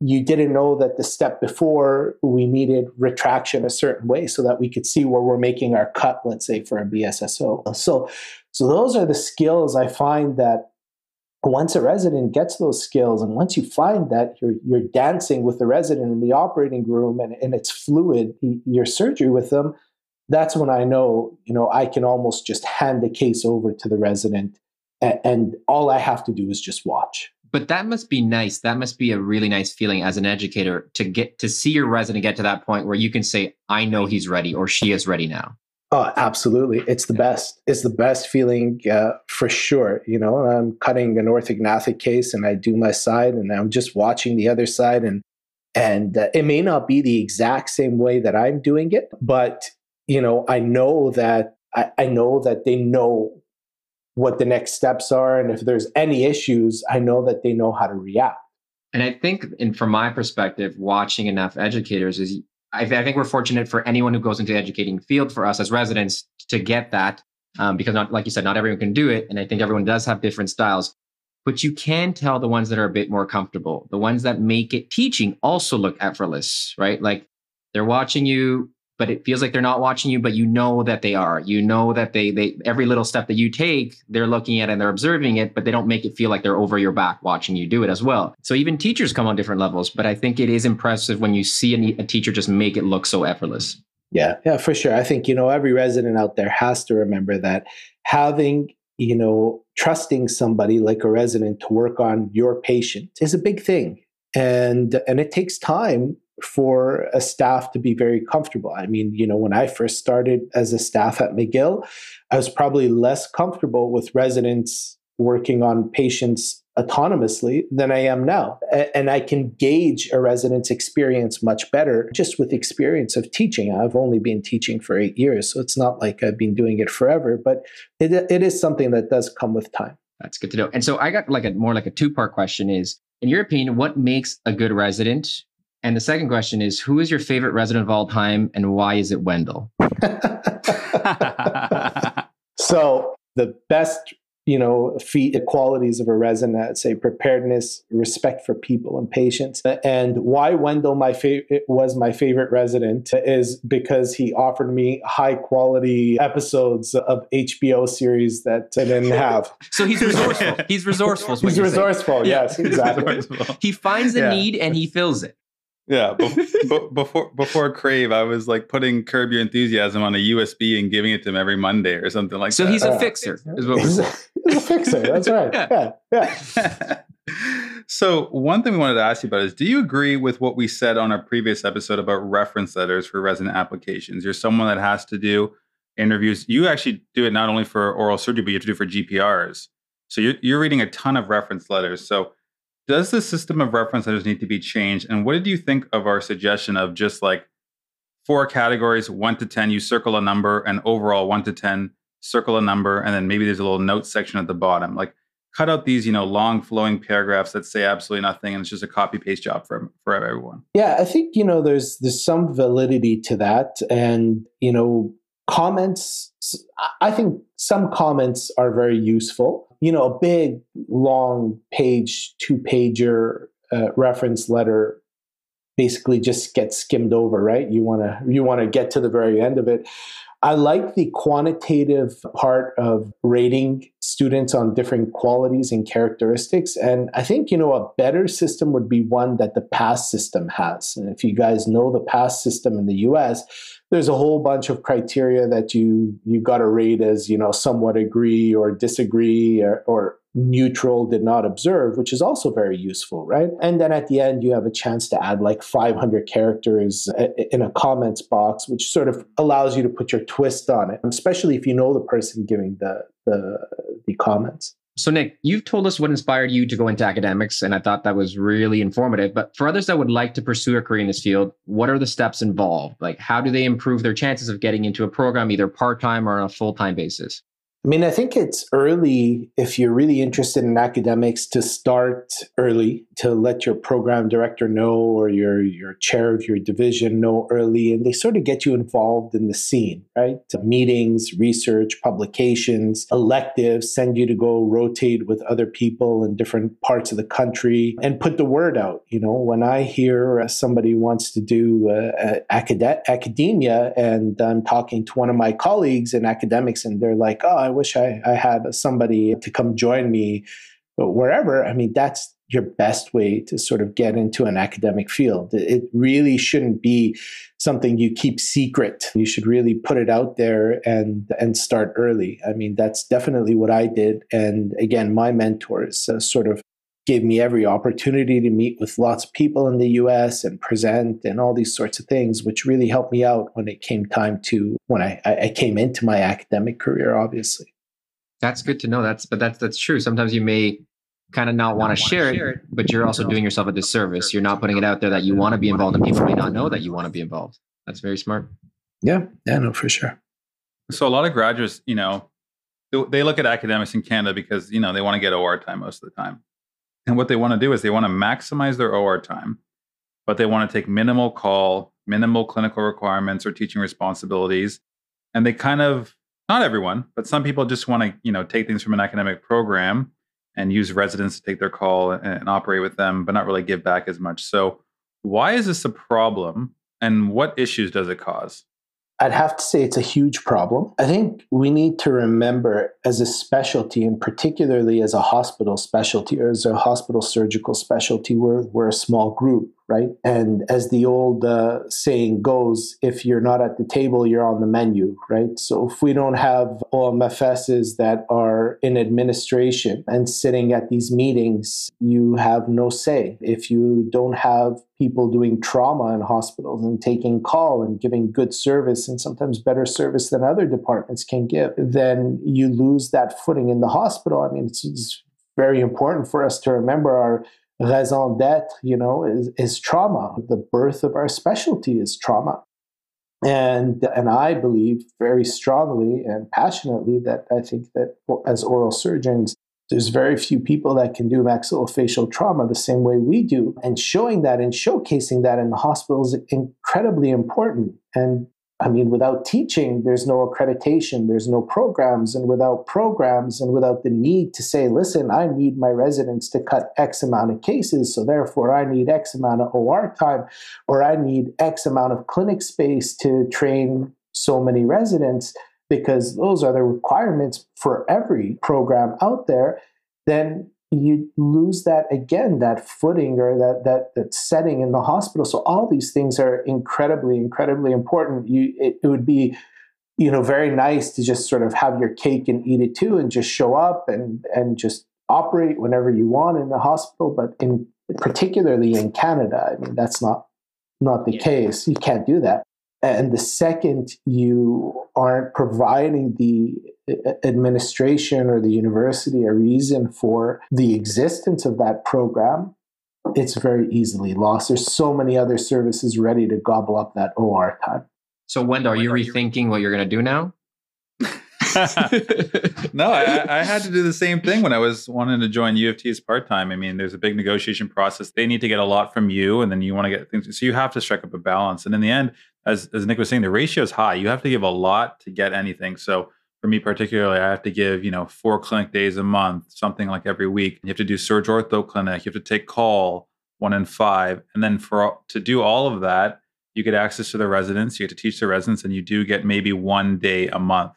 you didn't know that the step before we needed retraction a certain way so that we could see where we're making our cut let's say for a bsso so so those are the skills i find that once a resident gets those skills and once you find that you're, you're dancing with the resident in the operating room and, and it's fluid your surgery with them that's when i know you know i can almost just hand the case over to the resident and, and all i have to do is just watch but that must be nice that must be a really nice feeling as an educator to get to see your resident get to that point where you can say i know he's ready or she is ready now Oh, absolutely. It's the best. It's the best feeling uh, for sure. You know, I'm cutting an orthognathic case and I do my side and I'm just watching the other side and and uh, it may not be the exact same way that I'm doing it, but you know, I know that I, I know that they know what the next steps are and if there's any issues, I know that they know how to react. And I think, and from my perspective, watching enough educators is I, I, think we're fortunate for anyone who goes into the educating field for us as residents to get that um, because not like you said not everyone can do it and i think everyone does have different styles. But you can tell the ones that are a bit more comfortable. The ones that make it teaching also look effortless right? Like they're watching you but it feels like they're not watching you, but you know that they are. You know that they they every little step that you take, they're looking at and they're observing it, but they don't make it feel like they're over your back watching you do it as well. So even teachers come on different levels, but I think it is impressive when you see a, a teacher just make it look so effortless. Yeah, yeah, for sure. I think you know every resident out there has to remember that having you know trusting somebody like a resident to work on your patient is a big thing and and it takes time for a staff to be very comfortable. I mean, you know, when I first started as a staff at McGill, I was probably less comfortable with residents working on patients autonomously than I am now. And I can gauge a resident's experience much better just with experience of teaching. I've only been teaching for eight years, so it's not like I've been doing it forever, but it, it is something that does come with time. That's good to know. And so I got like a more like a two part question is, in your opinion, what makes a good resident and the second question is Who is your favorite resident of all time and why is it Wendell? so, the best you know, feat qualities of a resident, I'd say preparedness, respect for people, and patience. And why Wendell my favorite was my favorite resident is because he offered me high quality episodes of HBO series that I didn't have. so he's resourceful. He's resourceful. He's resourceful. Yes, exactly. Resourceful. He finds a yeah. need and he fills it. Yeah, before before Crave, I was like putting Curb Your Enthusiasm on a USB and giving it to him every Monday or something like so that. So he's a fixer, is what he's, a, he's a fixer. That's right. Yeah, yeah. yeah. so one thing we wanted to ask you about is: Do you agree with what we said on our previous episode about reference letters for resident applications? You're someone that has to do interviews. You actually do it not only for oral surgery, but you have to do it for GPRs. So you're, you're reading a ton of reference letters. So does the system of reference letters need to be changed? And what did you think of our suggestion of just like four categories, one to 10, you circle a number, and overall one to 10, circle a number, and then maybe there's a little note section at the bottom. Like cut out these, you know, long flowing paragraphs that say absolutely nothing and it's just a copy paste job for, for everyone. Yeah, I think, you know, there's there's some validity to that. And, you know, comments, I think some comments are very useful you know, a big, long page, two pager uh, reference letter basically just gets skimmed over, right? You want to you want to get to the very end of it. I like the quantitative part of rating students on different qualities and characteristics. And I think, you know, a better system would be one that the PASS system has. And if you guys know the PASS system in the US, there's a whole bunch of criteria that you you got to rate as, you know, somewhat agree or disagree or, or neutral, did not observe, which is also very useful, right? And then at the end, you have a chance to add like 500 characters uh, in a comments box, which sort of allows you to put your twist on it, especially if you know the person giving the the, the comments. So, Nick, you've told us what inspired you to go into academics, and I thought that was really informative. But for others that would like to pursue a career in this field, what are the steps involved? Like, how do they improve their chances of getting into a program either part time or on a full time basis? I mean, I think it's early if you're really interested in academics to start early to let your program director know or your your chair of your division know early, and they sort of get you involved in the scene, right? Meetings, research, publications, electives, send you to go rotate with other people in different parts of the country, and put the word out. You know, when I hear somebody wants to do uh, acad- academia, and I'm talking to one of my colleagues in academics, and they're like, "Oh." I wish I, I had somebody to come join me wherever. I mean, that's your best way to sort of get into an academic field. It really shouldn't be something you keep secret. You should really put it out there and and start early. I mean, that's definitely what I did. And again, my mentors uh, sort of gave me every opportunity to meet with lots of people in the US and present and all these sorts of things, which really helped me out when it came time to when I, I came into my academic career, obviously. That's good to know. That's but that's that's true. Sometimes you may kind of not want to share it, but you're also doing yourself a disservice. You're not putting it out there that you want to be involved and people may not know that you want to be involved. That's very smart. Yeah, yeah, no, for sure. So a lot of graduates, you know, they look at academics in Canada because, you know, they want to get OR time most of the time. And what they want to do is they want to maximize their OR time, but they want to take minimal call, minimal clinical requirements or teaching responsibilities. And they kind of, not everyone, but some people just want to, you know, take things from an academic program and use residents to take their call and, and operate with them, but not really give back as much. So why is this a problem and what issues does it cause? I'd have to say it's a huge problem. I think we need to remember as a specialty, and particularly as a hospital specialty or as a hospital surgical specialty, we're, we're a small group right? And as the old uh, saying goes, if you're not at the table, you're on the menu, right? So if we don't have OMFSs that are in administration and sitting at these meetings, you have no say. If you don't have people doing trauma in hospitals and taking call and giving good service and sometimes better service than other departments can give, then you lose that footing in the hospital. I mean, it's, it's very important for us to remember our raison d'etre, you know, is, is trauma. The birth of our specialty is trauma. And, and I believe very strongly and passionately that I think that as oral surgeons, there's very few people that can do maxillofacial trauma the same way we do. And showing that and showcasing that in the hospital is incredibly important. And I mean, without teaching, there's no accreditation, there's no programs. And without programs and without the need to say, listen, I need my residents to cut X amount of cases. So therefore, I need X amount of OR time, or I need X amount of clinic space to train so many residents, because those are the requirements for every program out there. Then you lose that again that footing or that that that setting in the hospital. So all these things are incredibly incredibly important. You it, it, would be you know very nice to just sort of have your cake and eat it too and just show up and and just operate whenever you want in the hospital but in particularly in canada i mean that's not not the case. You can't do that. And the second you aren't providing the administration or the university a reason for the existence of that program, it's very easily lost. There's so many other services ready to gobble up that OR time. So, Wendell, are you rethinking what you're going to do now? no, I, I, had to do the same thing when I was wanting to join U of T as part time. I mean, there's a big negotiation process. They need to get a lot from you, and then you want to get things. So you have to strike up a balance. And in the end, as as Nick was saying, the ratio is high. You have to give a lot to get anything. So for me particularly, I have to give, you know, four clinic days a month, something like every week. You have to do surge ortho clinic. You have to take call one in five. And then for to do all of that, you get access to the residents, you get to teach the residents, and you do get maybe one day a month.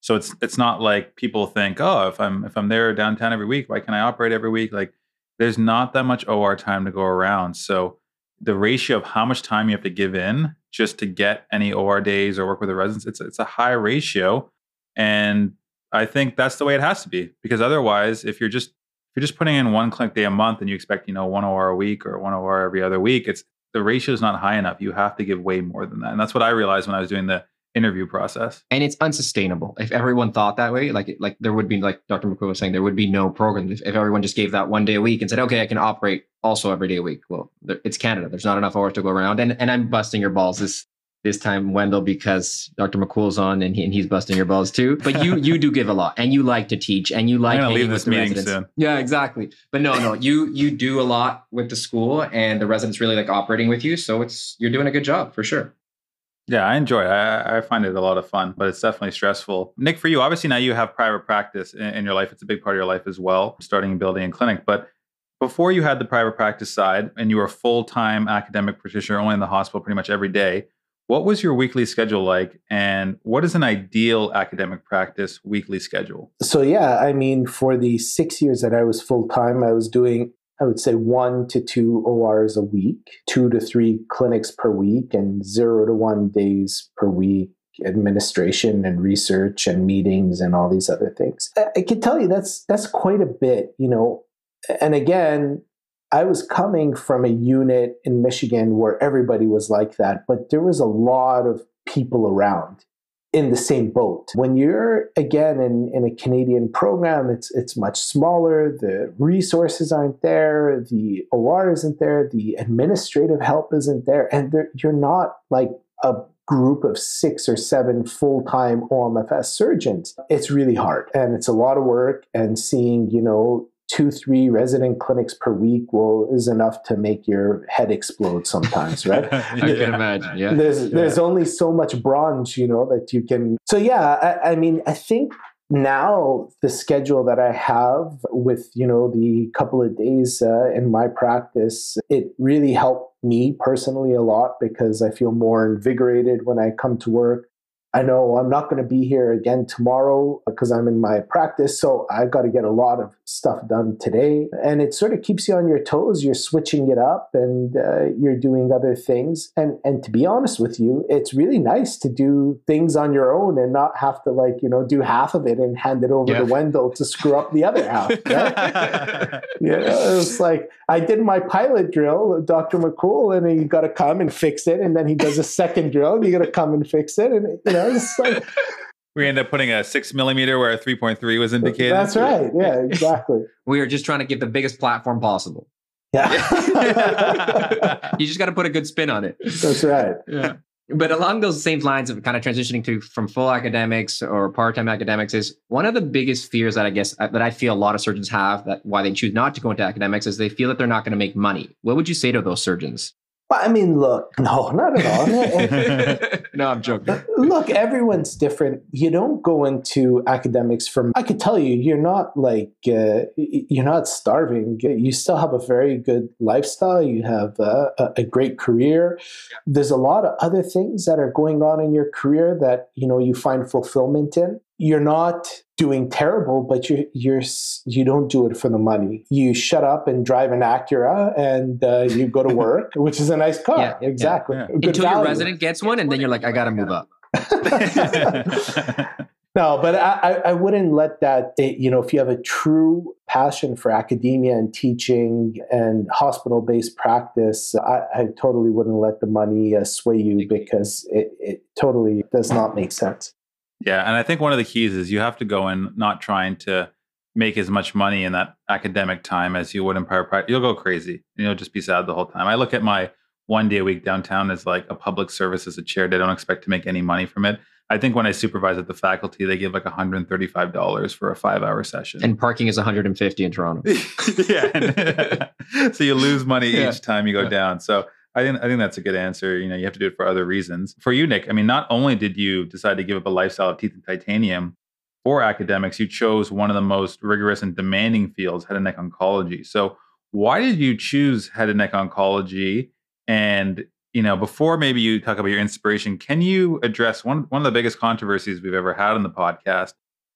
So it's it's not like people think, oh, if I'm if I'm there downtown every week, why can I operate every week? Like there's not that much OR time to go around. So the ratio of how much time you have to give in just to get any OR days or work with the residents, it's it's a high ratio. And I think that's the way it has to be because otherwise, if you're just if you're just putting in one clinic day a month and you expect you know one OR a week or one OR every other week, it's the ratio is not high enough. You have to give way more than that, and that's what I realized when I was doing the interview process. And it's unsustainable. If everyone thought that way, like like there would be like Dr. Makhoul was saying, there would be no program if, if everyone just gave that one day a week and said, okay, I can operate also every day a week. Well, there, it's Canada. There's not enough hours to go around. And and I'm busting your balls this this time, Wendell, because Dr. Makhoul's on and, he, and he's busting your balls too. But you you do give a lot, and you like to teach, and you like I'm hanging leave this meeting residents. soon. Yeah, exactly. But no, no, you you do a lot with the school, and the residents really like operating with you. So it's you're doing a good job for sure. Yeah, I enjoy it. I, I find it a lot of fun, but it's definitely stressful. Nick, for you, obviously now you have private practice in, in your life. It's a big part of your life as well, starting and building a clinic. But before you had the private practice side and you were a full time academic practitioner only in the hospital pretty much every day, what was your weekly schedule like? And what is an ideal academic practice weekly schedule? So yeah, I mean, for the six years that I was full time, I was doing, I would say, one to two ORs a week, two to three clinics per week, and zero to one days per week. Administration and research and meetings and all these other things. I, I can tell you that's that's quite a bit, you know. And again, I was coming from a unit in Michigan where everybody was like that, but there was a lot of people around in the same boat. When you're again in, in a Canadian program, it's it's much smaller. The resources aren't there. The OR isn't there. The administrative help isn't there, and you're not like a group of six or seven full-time OMFS surgeons. It's really hard, and it's a lot of work. And seeing you know two three resident clinics per week will is enough to make your head explode sometimes, right? I can imagine. Yeah. there's there's only so much bronze you know that you can so yeah I, I mean i think now the schedule that i have with you know the couple of days uh, in my practice it really helped me personally a lot because i feel more invigorated when i come to work I know I'm not going to be here again tomorrow because I'm in my practice. So I've got to get a lot of stuff done today. And it sort of keeps you on your toes. You're switching it up and uh, you're doing other things. And, and to be honest with you, it's really nice to do things on your own and not have to, like, you know, do half of it and hand it over Yeah. to Wendell to screw up the other half. Right? you know, it's like I did my pilot drill, Dr. Makhoul, and he got to come and fix it. And then he does a second drill and you got to come and fix it. And, you know, it's like, we end up putting a six millimeter where a 3.3 was indicated. that's right. Yeah, exactly. We are just trying to give the biggest platform possible. Yeah. You just got to put a good spin on it. that's right. Yeah. But along those same lines of kind of transitioning to from full academics or part-time academics is one of the biggest fears that I guess uh, that I feel a lot of surgeons have that why they choose not to go into academics is they feel that they're not going to make money. What would you say to those surgeons? But I mean, look, no, not at all. no, I'm joking. Look, everyone's different. You don't go into academics from. I could tell you, you're not like uh, you're not starving. You still have a very good lifestyle. You have uh, a, a great career. There's a lot of other things that are going on in your career that you know you find fulfillment in. You're not doing terrible, but you're you're you don't do it for the money. You shut up and drive an Acura, and uh, you go to work, which is a nice car. Yeah, yeah, exactly. yeah. Good Until your resident gets one, and then you're like, I got to move up. No, but I, I- I wouldn't let that, you know, if you have a true passion for academia and teaching and hospital based practice, I, I totally wouldn't let the money uh, sway you because it, it totally does not make sense. Yeah, and I think one of the keys is you have to go in not trying to make as much money in that academic time as you would in private practice. You'll go crazy. and You'll just be sad the whole time. I look at my one day a week downtown as like a public service as a chair. I don't expect to make any money from it. I think when I supervise at the faculty, they give like $135 for a five hour session. And parking is 150 in Toronto. yeah. so you lose money Yeah. each time you go Yeah. down. So I think I think that's a good answer. You know, you have to do it for other reasons. For you, Nick, I mean, not only did you decide to give up a lifestyle of teeth and titanium for academics, you chose one of the most rigorous and demanding fields, head and neck oncology. So why did you choose head and neck oncology? And you know, before maybe you talk about your inspiration, can you address one one of the biggest controversies we've ever had on the podcast,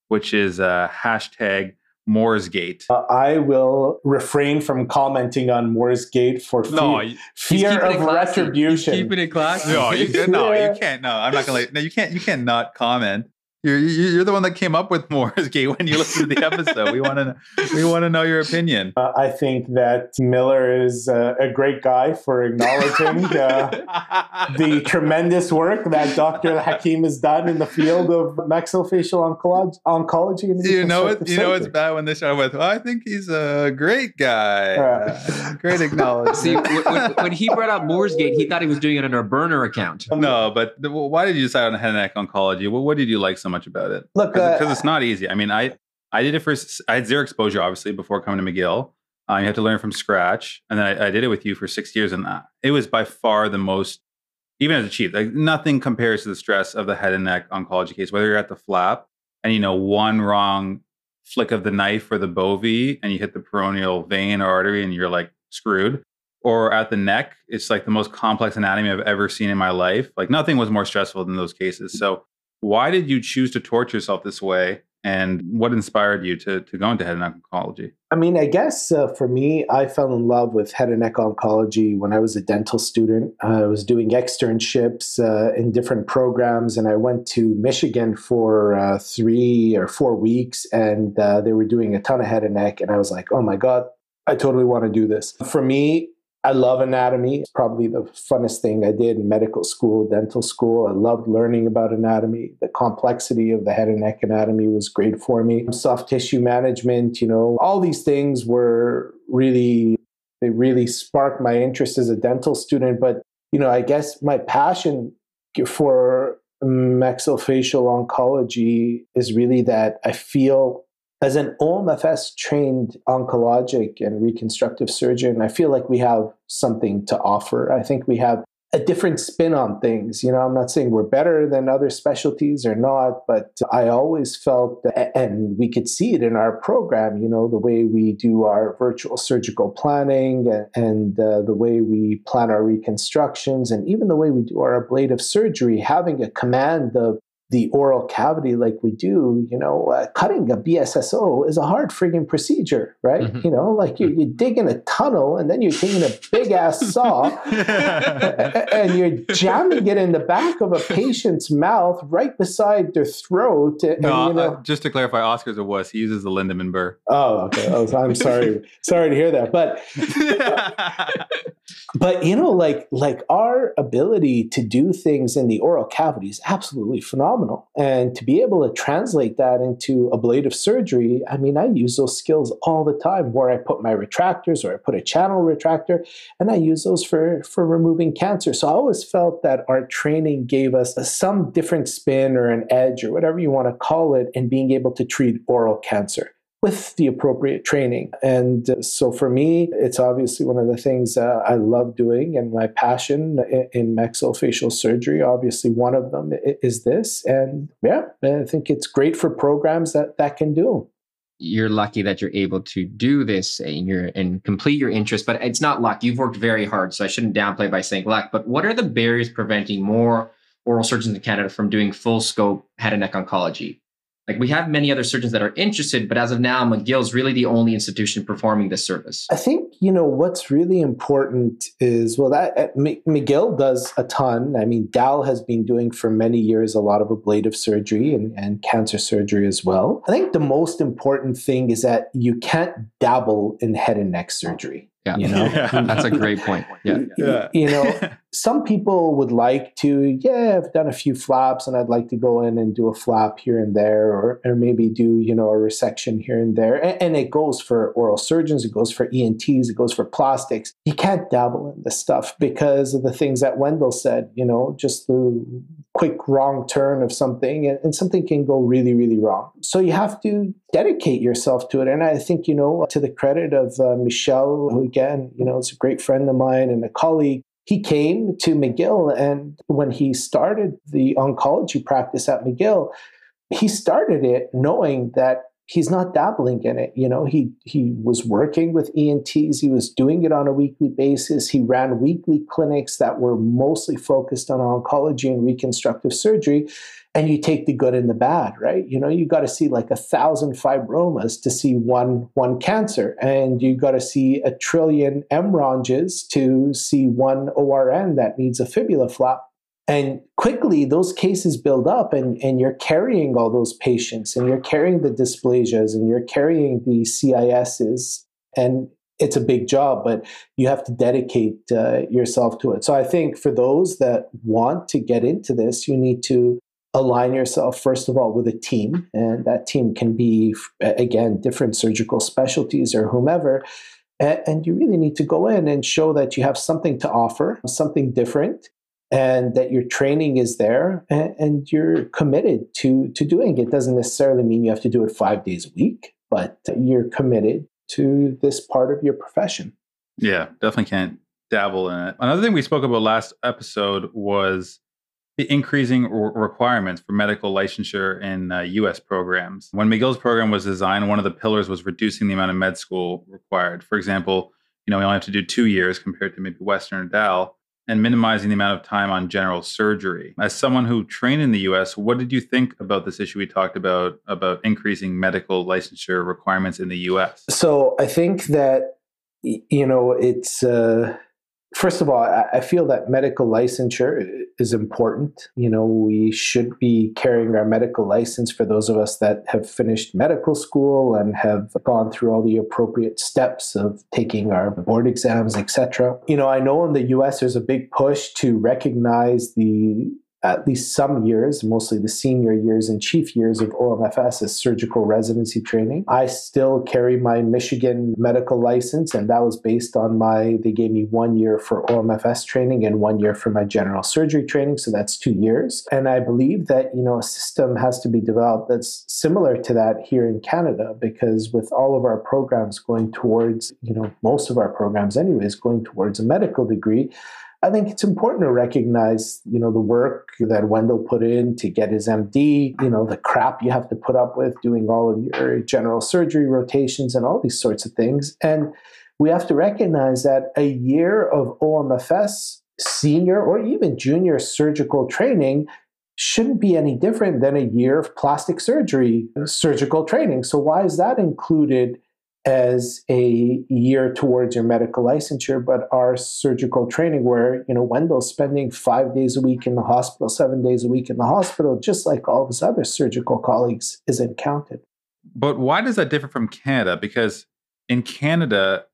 which is uh, hashtag Mooresgate? Uh, I will refrain from commenting on Moore's Gate for fear, No, fear of retribution. Keep it in class. no, you, no, Yeah. you can't. No, I'm not gonna. Let, no, you can't. You can't not comment. You're, you're the one that came up with Moore's Gate when you listened to the episode. we want to we want to know your opinion. Uh, I think that Miller is uh, a great guy for acknowledging uh, the tremendous work that Dr. Hakim has done in the field of maxillofacial oncology. oncology and you know it. You know it's bad when they start with, well, "I think he's a great guy." Uh, great acknowledgement. See, when, when, he brought up Moore's Gate, he thought he was doing it on a burner account. No, but why did you decide on head and neck oncology? What, what did you like so much about it? Look, because uh, it's not easy. I mean, I I did it for I had zero exposure obviously before coming to McGill. Uh, you had to learn from scratch, and then I, I, did it with you for six years, and uh, it was by far the most, even as a chief, like nothing compares to the stress of the head and neck oncology case. Whether you're at the flap and you know one wrong flick of the knife or the bovie, and you hit the peroneal vein or artery, and you're like screwed, or at the neck, it's like the most complex anatomy I've ever seen in my life. Like nothing was more stressful than those cases. So why did you choose to torture yourself this way? And what inspired you to, to go into head and neck oncology? I mean, I guess uh, for me, I fell in love with head and neck oncology when I was a dental student. I was doing externships uh, in different programs, and I went to Michigan for uh, three or four weeks, and uh, they were doing a ton of head and neck. And I was like, oh my God, I totally want to do this. For me, I love anatomy. It's probably the funnest thing I did in medical school, dental school. I loved learning about anatomy. The complexity of the head and neck anatomy was great for me. Soft tissue management, you know, all these things were really, they really sparked my interest as a dental student. But, you know, I guess my passion for mm, maxillofacial oncology is really that I feel as an OMFS trained oncologic and reconstructive surgeon, I feel like we have something to offer. I think we have a different spin on things. You know, I'm not saying we're better than other specialties or not, but I always felt, and we could see it in our program, you know, the way we do our virtual surgical planning and, and uh, the way we plan our reconstructions and even the way we do our ablative surgery, having a command of the oral cavity like we do, you know, uh, cutting a BSSO is a hard frigging procedure, right? Mm-hmm. You know, like you, you dig in a tunnel and then you're taking a big ass saw and you're jamming it in the back of a patient's mouth right beside their throat. And, no, you know, uh, just to clarify, Oscar's a wuss. He uses the Lindemann burr. Oh, okay. Oh, I'm sorry. sorry to hear that. But, but you know, like, like our ability to do things in the oral cavity is absolutely phenomenal phenomenal. And to be able to translate that into ablative surgery, I mean, I use those skills all the time where I put my retractors or I put a channel retractor and I use those for, for removing cancer. So I always felt that our training gave us some different spin or an edge or whatever you want to call it in being able to treat oral cancer with the appropriate training. And uh, so for me, it's obviously one of the things uh, I love doing and my passion in, in maxillofacial surgery. Obviously, one of them is this. And yeah, I think it's great for programs that, that can do you're lucky that you're able to do this and you're and complete your interest but it's not luck you've worked very hard so i shouldn't downplay by saying luck but what are the barriers preventing more oral surgeons in canada from doing full scope head and neck oncology like we have many other surgeons that are interested, but as of now, McGill is really the only institution performing this service. I think you know what's really important is well that uh, McGill does a ton. I mean, Dal has been doing for many years a lot of ablative surgery and, and cancer surgery as well. I think the most important thing is that you can't dabble in head and neck surgery. Yeah. You know, yeah. that's a great point. Yeah. yeah. You know, some people would like to, yeah, I've done a few flaps and I'd like to go in and do a flap here and there, or, or maybe do, you know, a resection here and there. And, and it goes for oral surgeons, it goes for ENTs, it goes for plastics. You can't dabble in this stuff because of the things that Wendell said, you know, just the quick wrong turn of something and, and something can go really, really wrong. So you have to dedicate yourself to it. And I think, you know, to the credit of uh, Michel, who again, you know, is a great friend of mine and a colleague, he came to McGill. And when he started the oncology practice at McGill, he started it knowing that he's not dabbling in it. You know, he he was working with ENTs, he was doing it on a weekly basis. He ran weekly clinics that were mostly focused on oncology and reconstructive surgery. And you take the good and the bad, right? You know, you got to see like a thousand fibromas to see one one cancer, and you got to see a trillion MRONJs to see one ORN that needs a fibula flap And quickly, those cases build up, and, and you're carrying all those patients, and you're carrying the dysplasias, and you're carrying the CISs. And it's a big job, but you have to dedicate uh, yourself to it. So I think for those that want to get into this, you need to align yourself first of all with a team and that team can be again different surgical specialties or whomever and you really need to go in and show that you have something to offer something different and that your training is there and you're committed to to doing it. Doesn't necessarily mean you have to do it 5 days a week but you're committed to this part of your profession. Yeah definitely can't dabble in it. Another thing we spoke about last episode was the increasing requirements for medical licensure in uh, U.S. programs. When McGill's program was designed, one of the pillars was reducing the amount of med school required. For example, you know, we only have to do two years compared to maybe Western or DAL, and minimizing the amount of time on general surgery. As someone who trained in the U.S., what did you think about this issue we talked about about increasing medical licensure requirements in the U.S.? So I think that you know it's. Uh First of all, I feel that medical licensure is important. You know, we should be carrying our medical license for those of us that have finished medical school and have gone through all the appropriate steps of taking our board exams, etc. You know, I know in the US there's a big push to recognize the at least some years, mostly the senior years and chief years of OMFS as surgical residency training. I still carry my Michigan medical license, and that was based on my, they gave me one year for OMFS training and one year for my general surgery training. So that's two years. And I believe that, you know, a system has to be developed that's similar to that here in Canada, because with all of our programs going towards, you know, most of our programs, anyways, going towards a medical degree, I think it's important to recognize, you know, the work that Wendell put in to get his MD, you know, the crap you have to put up with doing all of your general surgery rotations and all these sorts of things. And we have to recognize that a year of OMFS senior or even junior surgical training shouldn't be any different than a year of plastic surgery surgical training. So why is that included as a year towards your medical licensure, but our surgical training, where you know Wendell's spending five days a week in the hospital, seven days a week in the hospital, just like all of his other surgical colleagues, isn't counted. But why does that differ from Canada? Because in Canada,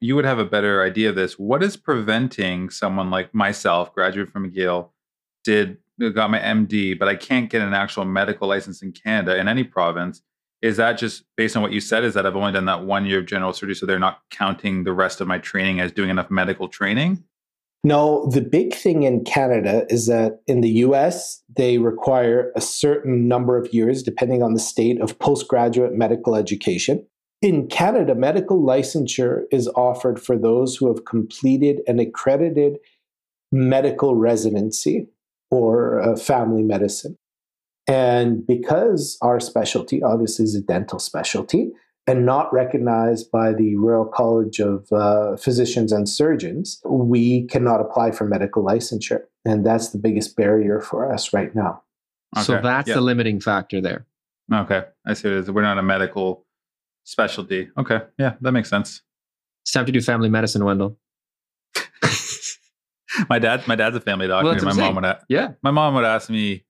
you would have a better idea of this. What is preventing someone like myself, graduate from McGill, did got my MD, but I can't get an actual medical license in Canada in any province? Is that just based on what you said is that i've only done that one year of general surgery so they're not counting the rest of my training as doing enough medical training? No the big thing in canada is that in the us they require a certain number of years depending on the state of postgraduate medical education. In canada medical licensure is offered for those who have completed an accredited medical residency or uh, family medicine and because our specialty obviously is a dental specialty and not recognized by the Royal College of uh, Physicians and Surgeons, we cannot apply for medical licensure. And that's the biggest barrier for us right now. Okay. So that's yep. the limiting factor there. Okay. I see it is. We're not a medical specialty. Okay. Yeah, that makes sense. It's time to do family medicine, Wendell. my dad, my dad's a family doctor. Well, my mom would, yeah. My mom would ask me,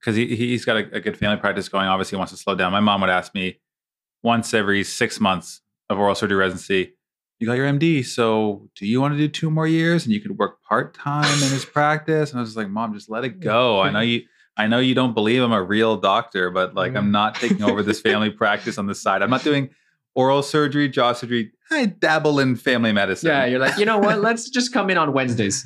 because he he's got a, a, good family practice going. Obviously, he wants to slow down. My mom would ask me once every six months of oral surgery residency, "You got your MD, so do you want to do two more years and you could work part time in his practice?" And I was like, "Mom, just let it go. I know you." I know you don't believe I'm a real doctor, but like I'm mm. not taking over this family practice on the side. I'm not doing oral surgery, jaw surgery. I dabble in family medicine. Yeah, you're like, you know what? Let's just come in on Wednesdays.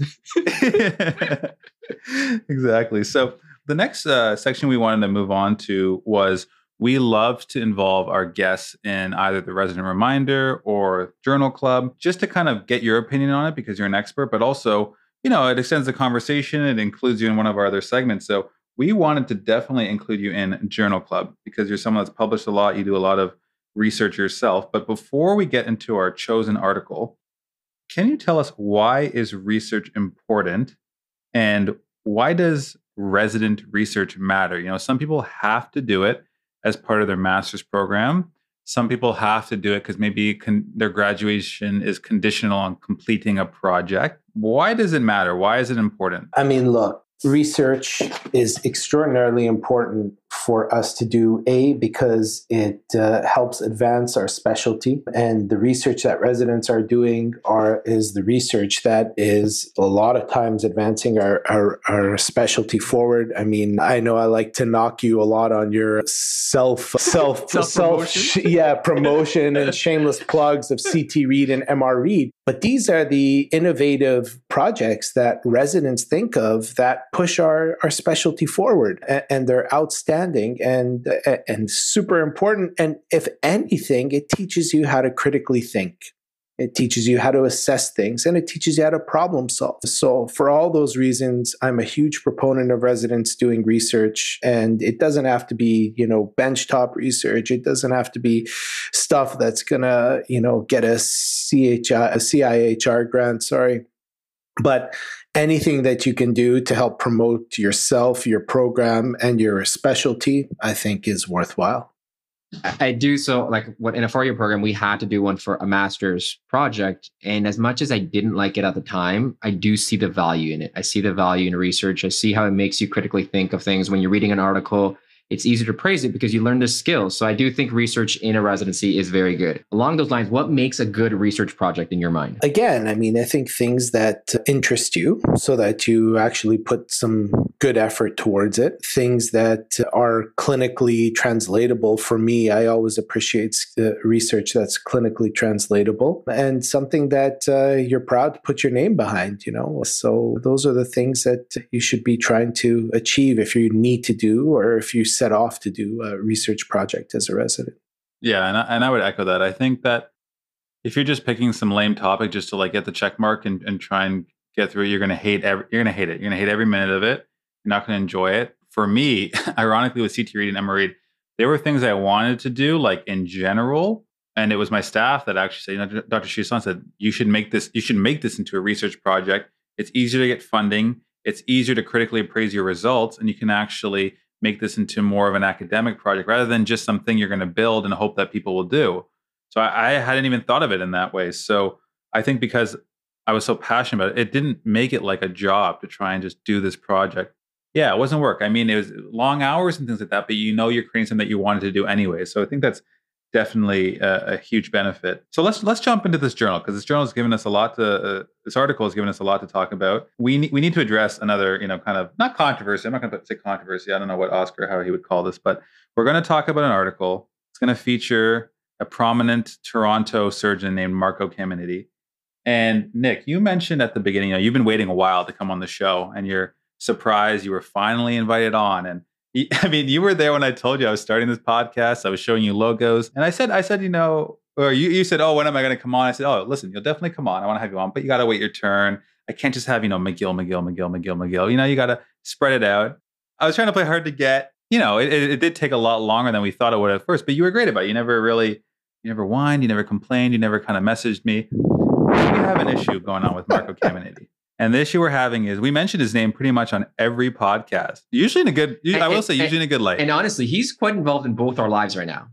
exactly. So the next uh, section we wanted to move on to was we love to involve our guests in either the resident reminder or journal club just to kind of get your opinion on it because you're an expert, but also, you know, it extends the conversation. It includes you in one of our other segments. So we wanted to definitely include you in journal club because you're someone that's published a lot. You do a lot of research yourself. But before we get into our chosen article, can you tell us why is research important and why does resident research matter. You know, some people have to do it as part of their master's program. Some people have to do it because maybe con- their graduation is conditional on completing a project. Why does it matter? Why is it important? I mean, look, research is extraordinarily important for us to do a because it uh, helps advance our specialty. And the research that residents are doing are is the research that is a lot of times advancing our, our, our specialty forward. I mean i know i like to knock you a lot on your self self self yeah promotion and shameless plugs of ct read and mr read but these are the innovative projects that residents think of that push our, our specialty forward. And, and they're outstanding and, and super important. And if anything, it teaches you how to critically think. It teaches you how to assess things and it teaches you how to problem solve. So, for all those reasons, I'm a huge proponent of residents doing research. And it doesn't have to be, you know, benchtop research. It doesn't have to be stuff that's going to, you know, get a, CHI, a CIHR grant, sorry. But anything that you can do to help promote yourself, your program, and your specialty, I think is worthwhile. I do so like what in a four year program we had to do one for a master's project and as much as I didn't like it at the time I do see the value in it. I see the value in research. I see how it makes you critically think of things when you're reading an article it's easier to praise it because you learn the skills. So I do think research in a residency is very good. Along those lines, what makes a good research project in your mind? Again, I mean, I think things that interest you so that you actually put some good effort towards it, things that are clinically translatable. For me, I always appreciate the research that's clinically translatable and something that uh, you're proud to put your name behind, you know. So those are the things that you should be trying to achieve if you need to do or if you set off to do a research project as a resident. Yeah, and I, and I would echo that. I think that if you're just picking some lame topic just to like get the check mark and, and try and get through it, you're gonna hate every you're gonna hate it. You're gonna hate every minute of it. You're not gonna enjoy it. For me, ironically, with CT Read and MR Read, there were things I wanted to do, like in general, and it was my staff that actually said, you know, Dr. Shusan said, you should make this, you should make this into a research project. It's easier to get funding. It's easier to critically appraise your results, and you can actually make this into more of an academic project rather than just something you're going to build and hope that people will do. So I, I, hadn't even thought of it in that way. So I think because I was so passionate about it, it didn't make it like a job to try and just do this project. Yeah, it wasn't work. I mean, it was long hours and things like that, but you know you're creating something that you wanted to do anyway. So I think that's definitely a, a, huge benefit. So let's let's jump into this journal because this journal has given us a lot to. Uh, this article has given us a lot to talk about. We need we need to address another, you know, kind of not controversy. I'm not going to say controversy. I don't know what Oscar how he would call this, but we're going to talk about an article. It's going to feature a prominent Toronto surgeon named Marco Caminiti. And Nick, you mentioned at the beginning, you know, you've been waiting a while to come on the show, and you're surprised you were finally invited on. And I mean, you were there when I told you I was starting this podcast. I was showing you logos, and I said, I said, you know, or you, you said, oh, when am I going to come on? I said, oh, listen, you'll definitely come on. I want to have you on, but you got to wait your turn. I can't just have you know McGill, McGill, McGill, McGill, McGill. You know, you got to spread it out. I was trying to play hard to get. You know, it, it, it did take a lot longer than we thought it would at first, but you were great about it. You never really, you never whined, you never complained, you never kind of messaged me. We have an issue going on with Marco Caminiti. And the issue we're having is we mentioned his name pretty much on every podcast. Usually in a good, and, I will and, say, usually and, in a good light. And honestly, he's quite involved in both our lives right now.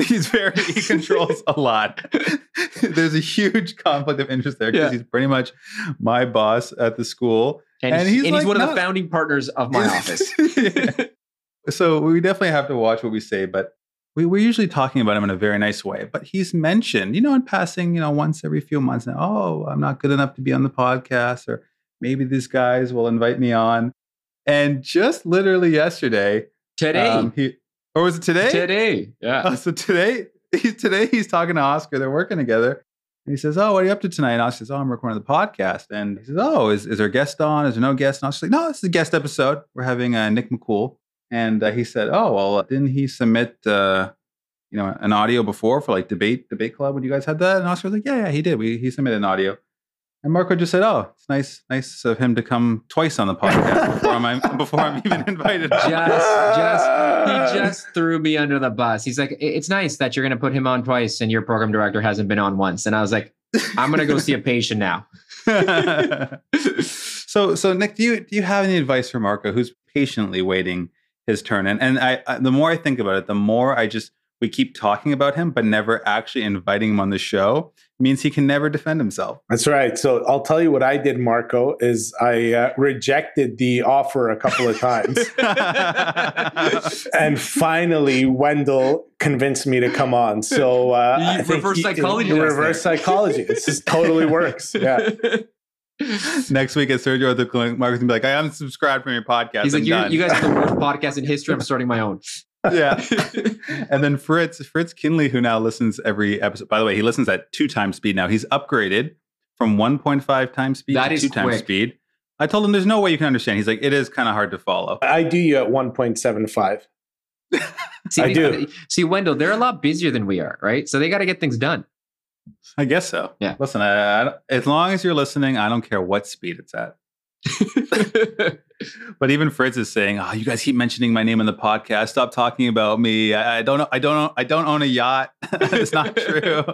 He's very, he controls a lot. There's a huge conflict of interest there because yeah. he's pretty much my boss at the school. And, he's, he's, like, one of the founding partners of my office. yeah. So we definitely have to watch what we say, but we, we're usually talking about him in a very nice way. But he's mentioned, you know, in passing, you know, once every few months now, oh, I'm not good enough to be on the podcast, or maybe these guys will invite me on. And just literally yesterday, today, um, he, or was it today? Today, yeah. Oh, so today, he's today he's talking to Oscar. They're working together. And he says, "Oh, what are you up to tonight?" And Oscar says, "Oh, I'm recording the podcast." And he says, "Oh, is, is there a guest on? Is there no guest?" And Oscar's like, "No, this is a guest episode. We're having uh, Nick Makhoul." And uh, he said, "Oh, well, didn't he submit, uh, you know, an audio before for like debate debate club when you guys had that?" And Oscar was like, "Yeah, yeah, he did. We he submitted an audio." And Marco just said, "Oh, it's nice, nice of him to come twice on the podcast before I'm before I'm even invited." Just, just, he just threw me under the bus. He's like, "It's nice that you're going to put him on twice, and your program director hasn't been on once." And I was like, "I'm going to go see a patient now." so, so Nick, do you do you have any advice for Marco, who's patiently waiting his turn? And and I, I the more I think about it, the more I just we keep talking about him, but never actually inviting him on the show, means he can never defend himself. That's right. So I'll tell you what I did, Marco, is I uh, rejected the offer a couple of times. and finally, Wendell convinced me to come on. So uh, You- I think reverse he- psychology the Reverse there. psychology. This just totally works. Yeah. Next week at Sergio at the clinic, Marcus gonna be like, I unsubscribed from your podcast. He's I'm like, you, done." you guys are the worst podcast in history. I'm starting my own. yeah. and then Fritz, Fritz Kinley, who now listens every episode. By the way, he listens at two times speed now. He's upgraded from 1.5 times speed That to is two times speed. I told him there's no way you can understand. He's like, it is kind of hard to follow. I do you at 1.75. See, I do. See, Wendell, they're a lot busier than we are, right? So they got to get things done. I guess so. Yeah. Listen, I, I, as long as you're listening, I don't care what speed it's at. But even Fritz is saying, "Oh, you guys keep mentioning my name in the podcast. Stop talking about me. I, I don't know. I don't know. I don't own a yacht. it's not true."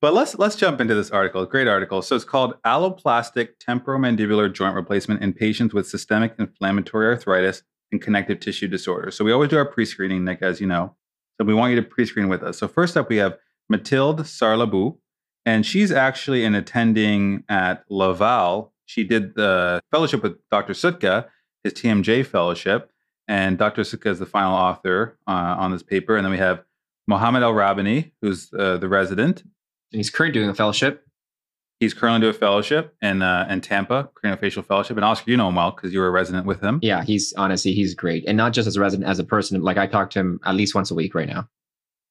but let's let's jump into this article. Great article. So it's called "Alloplastic Temporomandibular Joint Replacement in Patients with Systemic Inflammatory Arthritis and Connective Tissue Disorders." So we always do our pre-screening, Nick, as you know. So we want you to pre-screen with us. So first up, we have Mathilde Sarlabou, and she's actually an attending at Laval. She did the fellowship with Dr. Psutka, his TMJ fellowship, and Dr. Psutka is the final author uh, on this paper. And then we have Mohammed El Rabani, who's uh, the resident. And he's currently doing a fellowship. He's currently doing a fellowship in uh, in Tampa, craniofacial fellowship. And Oscar, you know him well because you were a resident with him. Yeah, he's honestly, he's great. And not just as a resident, as a person. Like I talk to him at least once a week right now.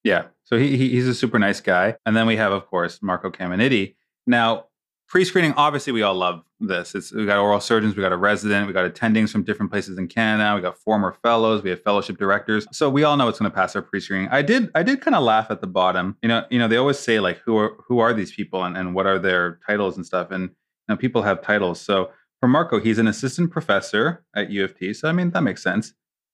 Yeah. So he, he he's a super nice guy. And then we have, of course, Marco Caminiti. Now, pre-screening, obviously, we all love this. It's we got oral surgeons, we got a resident, we got attendings from different places in Canada, we got former fellows, we have fellowship directors. So we all know it's going to pass our pre-screening. I did I did kind of laugh at the bottom. You know, you know, they always say like who are who are these people and, and what are their titles and stuff. And you know, people have titles. So for Marco, he's an assistant professor at U of T. So I mean that makes sense.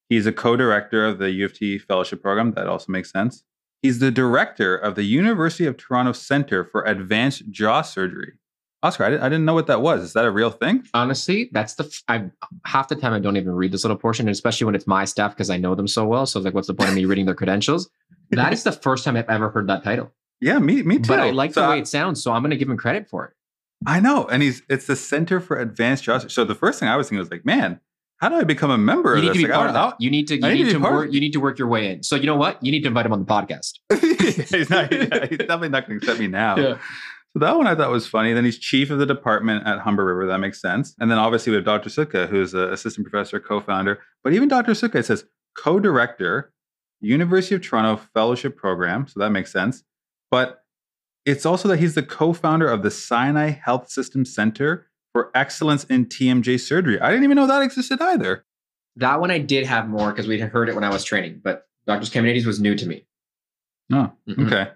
He's a co-director of the U of T fellowship program. That also makes sense. He's the director of the University of Toronto Center for Advanced Jaw Surgery. Oscar, I didn't, I didn't know what that was. Is that a real thing? Honestly, that's the f- I half the time I don't even read this little portion, especially when it's my staff because I know them so well. So like, what's the point of me reading their credentials? That is the first time I've ever heard that title. Yeah, me, me too. But I like So the way it sounds, so I'm going to give him credit for it. I know, and he's it's the Center for Advanced Jaw. So the first thing I was thinking was like, man, how do I become a member You of need this? to be Like, part of that. You need to. You I need need, to work. You need to work your way in. So you know what? You need to invite him on the podcast. he's not. yeah, he's definitely not going to accept me now. So that one I thought was funny. Then he's chief of the department at Humber River. That makes sense. And then obviously we have Dr. Psutka, who's an assistant professor, co-founder. But even Dr. Psutka, it says co-director, University of Toronto Fellowship Program. So that makes sense. But it's also that he's the co-founder of the Sinai Health System Center for Excellence in TMJ Surgery. I didn't even know that existed either. That one I did have more because we had heard it when I was training, but Dr. Caminiti's was new to me. Oh, Mhm. okay.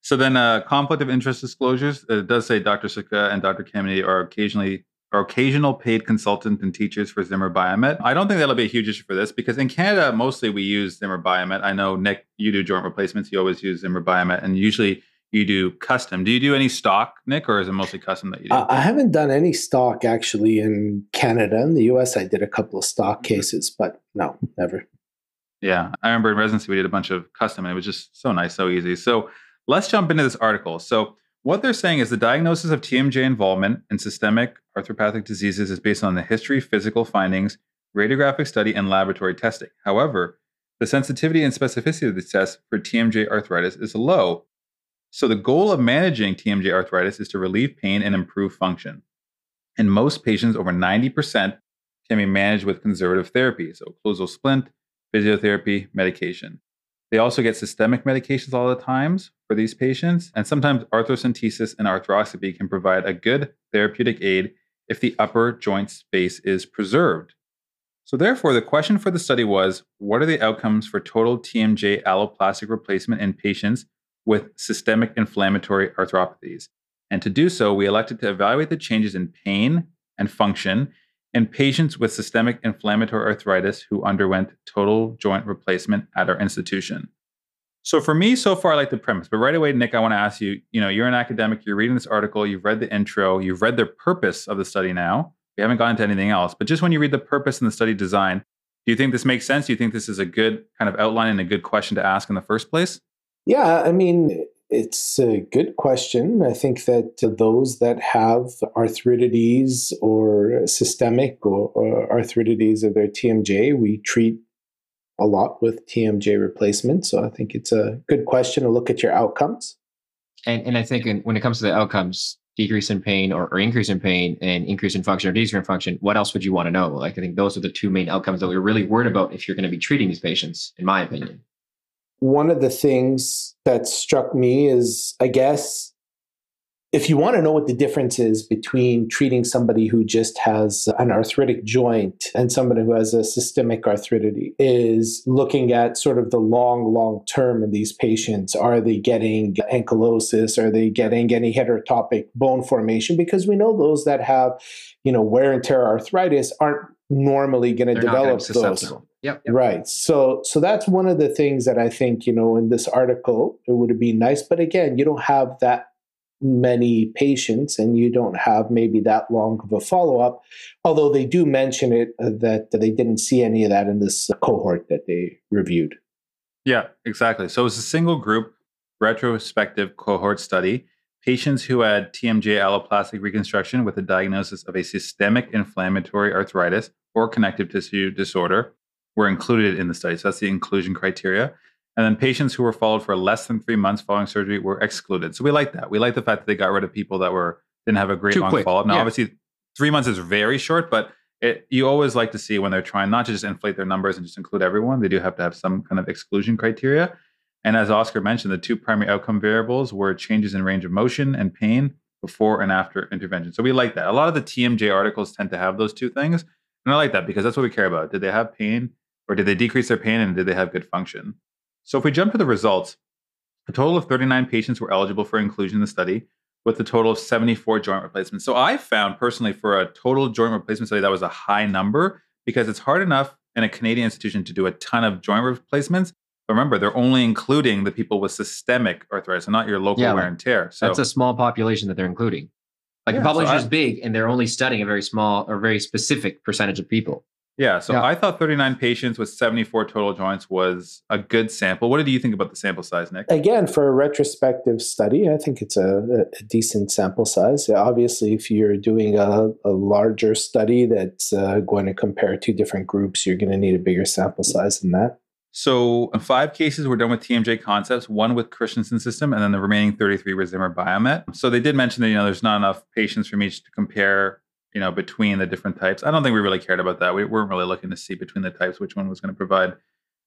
So then, uh, conflict of interest disclosures. It does say Dr. Psutka and Dr. Caminiti are occasionally are occasional paid consultants and teachers for Zimmer Biomet. I don't think that'll be a huge issue for this because in Canada, mostly we use Zimmer Biomet. I know Nick, you do joint replacements. You always use Zimmer Biomet, and usually you do custom. Do you do any stock, Nick, or is it mostly custom that you do? I haven't done any stock actually in Canada. In the US, I did a couple of stock mm-hmm. cases, but no, never. Yeah, I remember in residency we did a bunch of custom, and it was just so nice, so easy. So let's jump into this article. So what they're saying is the diagnosis of TMJ involvement in systemic arthropathic diseases is based on the history, physical findings, radiographic study, and laboratory testing. However, the sensitivity and specificity of the test for TMJ arthritis is low. So the goal of managing TMJ arthritis is to relieve pain and improve function. In most patients, over 90% can be managed with conservative therapy, so occlusal splint, physiotherapy, medication. They also get systemic medications all the times for these patients, and sometimes arthrocentesis and arthroscopy can provide a good therapeutic aid if the upper joint space is preserved. So, therefore, the question for the study was what are the outcomes for total TMJ alloplastic replacement in patients with systemic inflammatory arthropathies? And to do so, we elected to evaluate the changes in pain and function in patients with systemic inflammatory arthritis who underwent total joint replacement at our institution. So for me, so far, I like the premise. But right away, Nick, I want to ask you, you know, you're an academic, you're reading this article, you've read the intro, you've read the purpose of the study now. We haven't gone into anything else. But just when you read the purpose and the study design, Do you think this makes sense? Do you think this is a good kind of outline and a good question to ask in the first place? Yeah, I mean, it's a good question. I think that uh, those that have arthritides or systemic or, or arthritides of their TMJ, we treat a lot with TMJ replacement. So I think it's a good question to look at your outcomes. And, and I think in, when it comes to the outcomes, decrease in pain or, or, increase in pain and increase in function or decrease in function, what else would you want to know? Like I think those are the two main outcomes that we're really worried about if you're going to be treating these patients, in my opinion one of the things that struck me is, I guess, if you want to know what the difference is between treating somebody who just has an arthritic joint and somebody who has a systemic arthritis is looking at sort of the long long term in these patients. Are they getting ankylosis? Are they getting any heterotopic bone formation? Because we know those that have you know wear and tear arthritis aren't normally going to develop those Yep, yep, Right. So so that's one of the things that I think, you know, in this article it would be nice. But again, you don't have that many patients and you don't have maybe that long of a follow-up. Although they do mention it uh, that they didn't see any of that in this cohort that they reviewed. Yeah, exactly. So it's a single group retrospective cohort study. Patients who had TMJ alloplastic reconstruction with a diagnosis of a systemic inflammatory arthritis or connective tissue disorder were included in the study. So that's the inclusion criteria. And then patients who were followed for less than three months following surgery were excluded. So we like that. We like the fact that they got rid of people that were didn't have a great Too long quick. follow up. Now, Yeah. obviously, three months is very short, but it, you always like to see when they're trying not to just inflate their numbers and just include everyone. They do have to have some kind of exclusion criteria. And as Oscar mentioned, the two primary outcome variables were changes in range of motion and pain before and after intervention. So we like that. A lot of the TMJ articles tend to have those two things. And I like that because that's what we care about. Did they have pain or did they decrease their pain and did they have good function? So if we jump to the results, a total of 39 patients were eligible for inclusion in the study with a total of 74 joint replacements. So I found personally for a total joint replacement study that was a high number because it's hard enough in a Canadian institution to do a ton of joint replacements. But remember, they're only including the people with systemic arthritis and not your local Yeah, wear and tear. So That's a small population that they're including. Like Yeah, the population so is big and they're only studying a very small or very specific percentage of people. Yeah, so Yeah. I thought 39 patients with 74 total joints was a good sample. What did you think about the sample size, Nick? Again, for a retrospective study, I think it's a, a decent sample size. Obviously, if you're doing a, a larger study that's uh, going to compare two different groups, you're going to need a bigger sample size than that. So five cases were done with TMJ concepts, one with Christensen system, and then the remaining 33 were Zimmer Biomet. So they did mention that, you know, there's not enough patients from each to compare, you know, between the different types. I don't think we really cared about that. We weren't really looking to see between the types which one was going to provide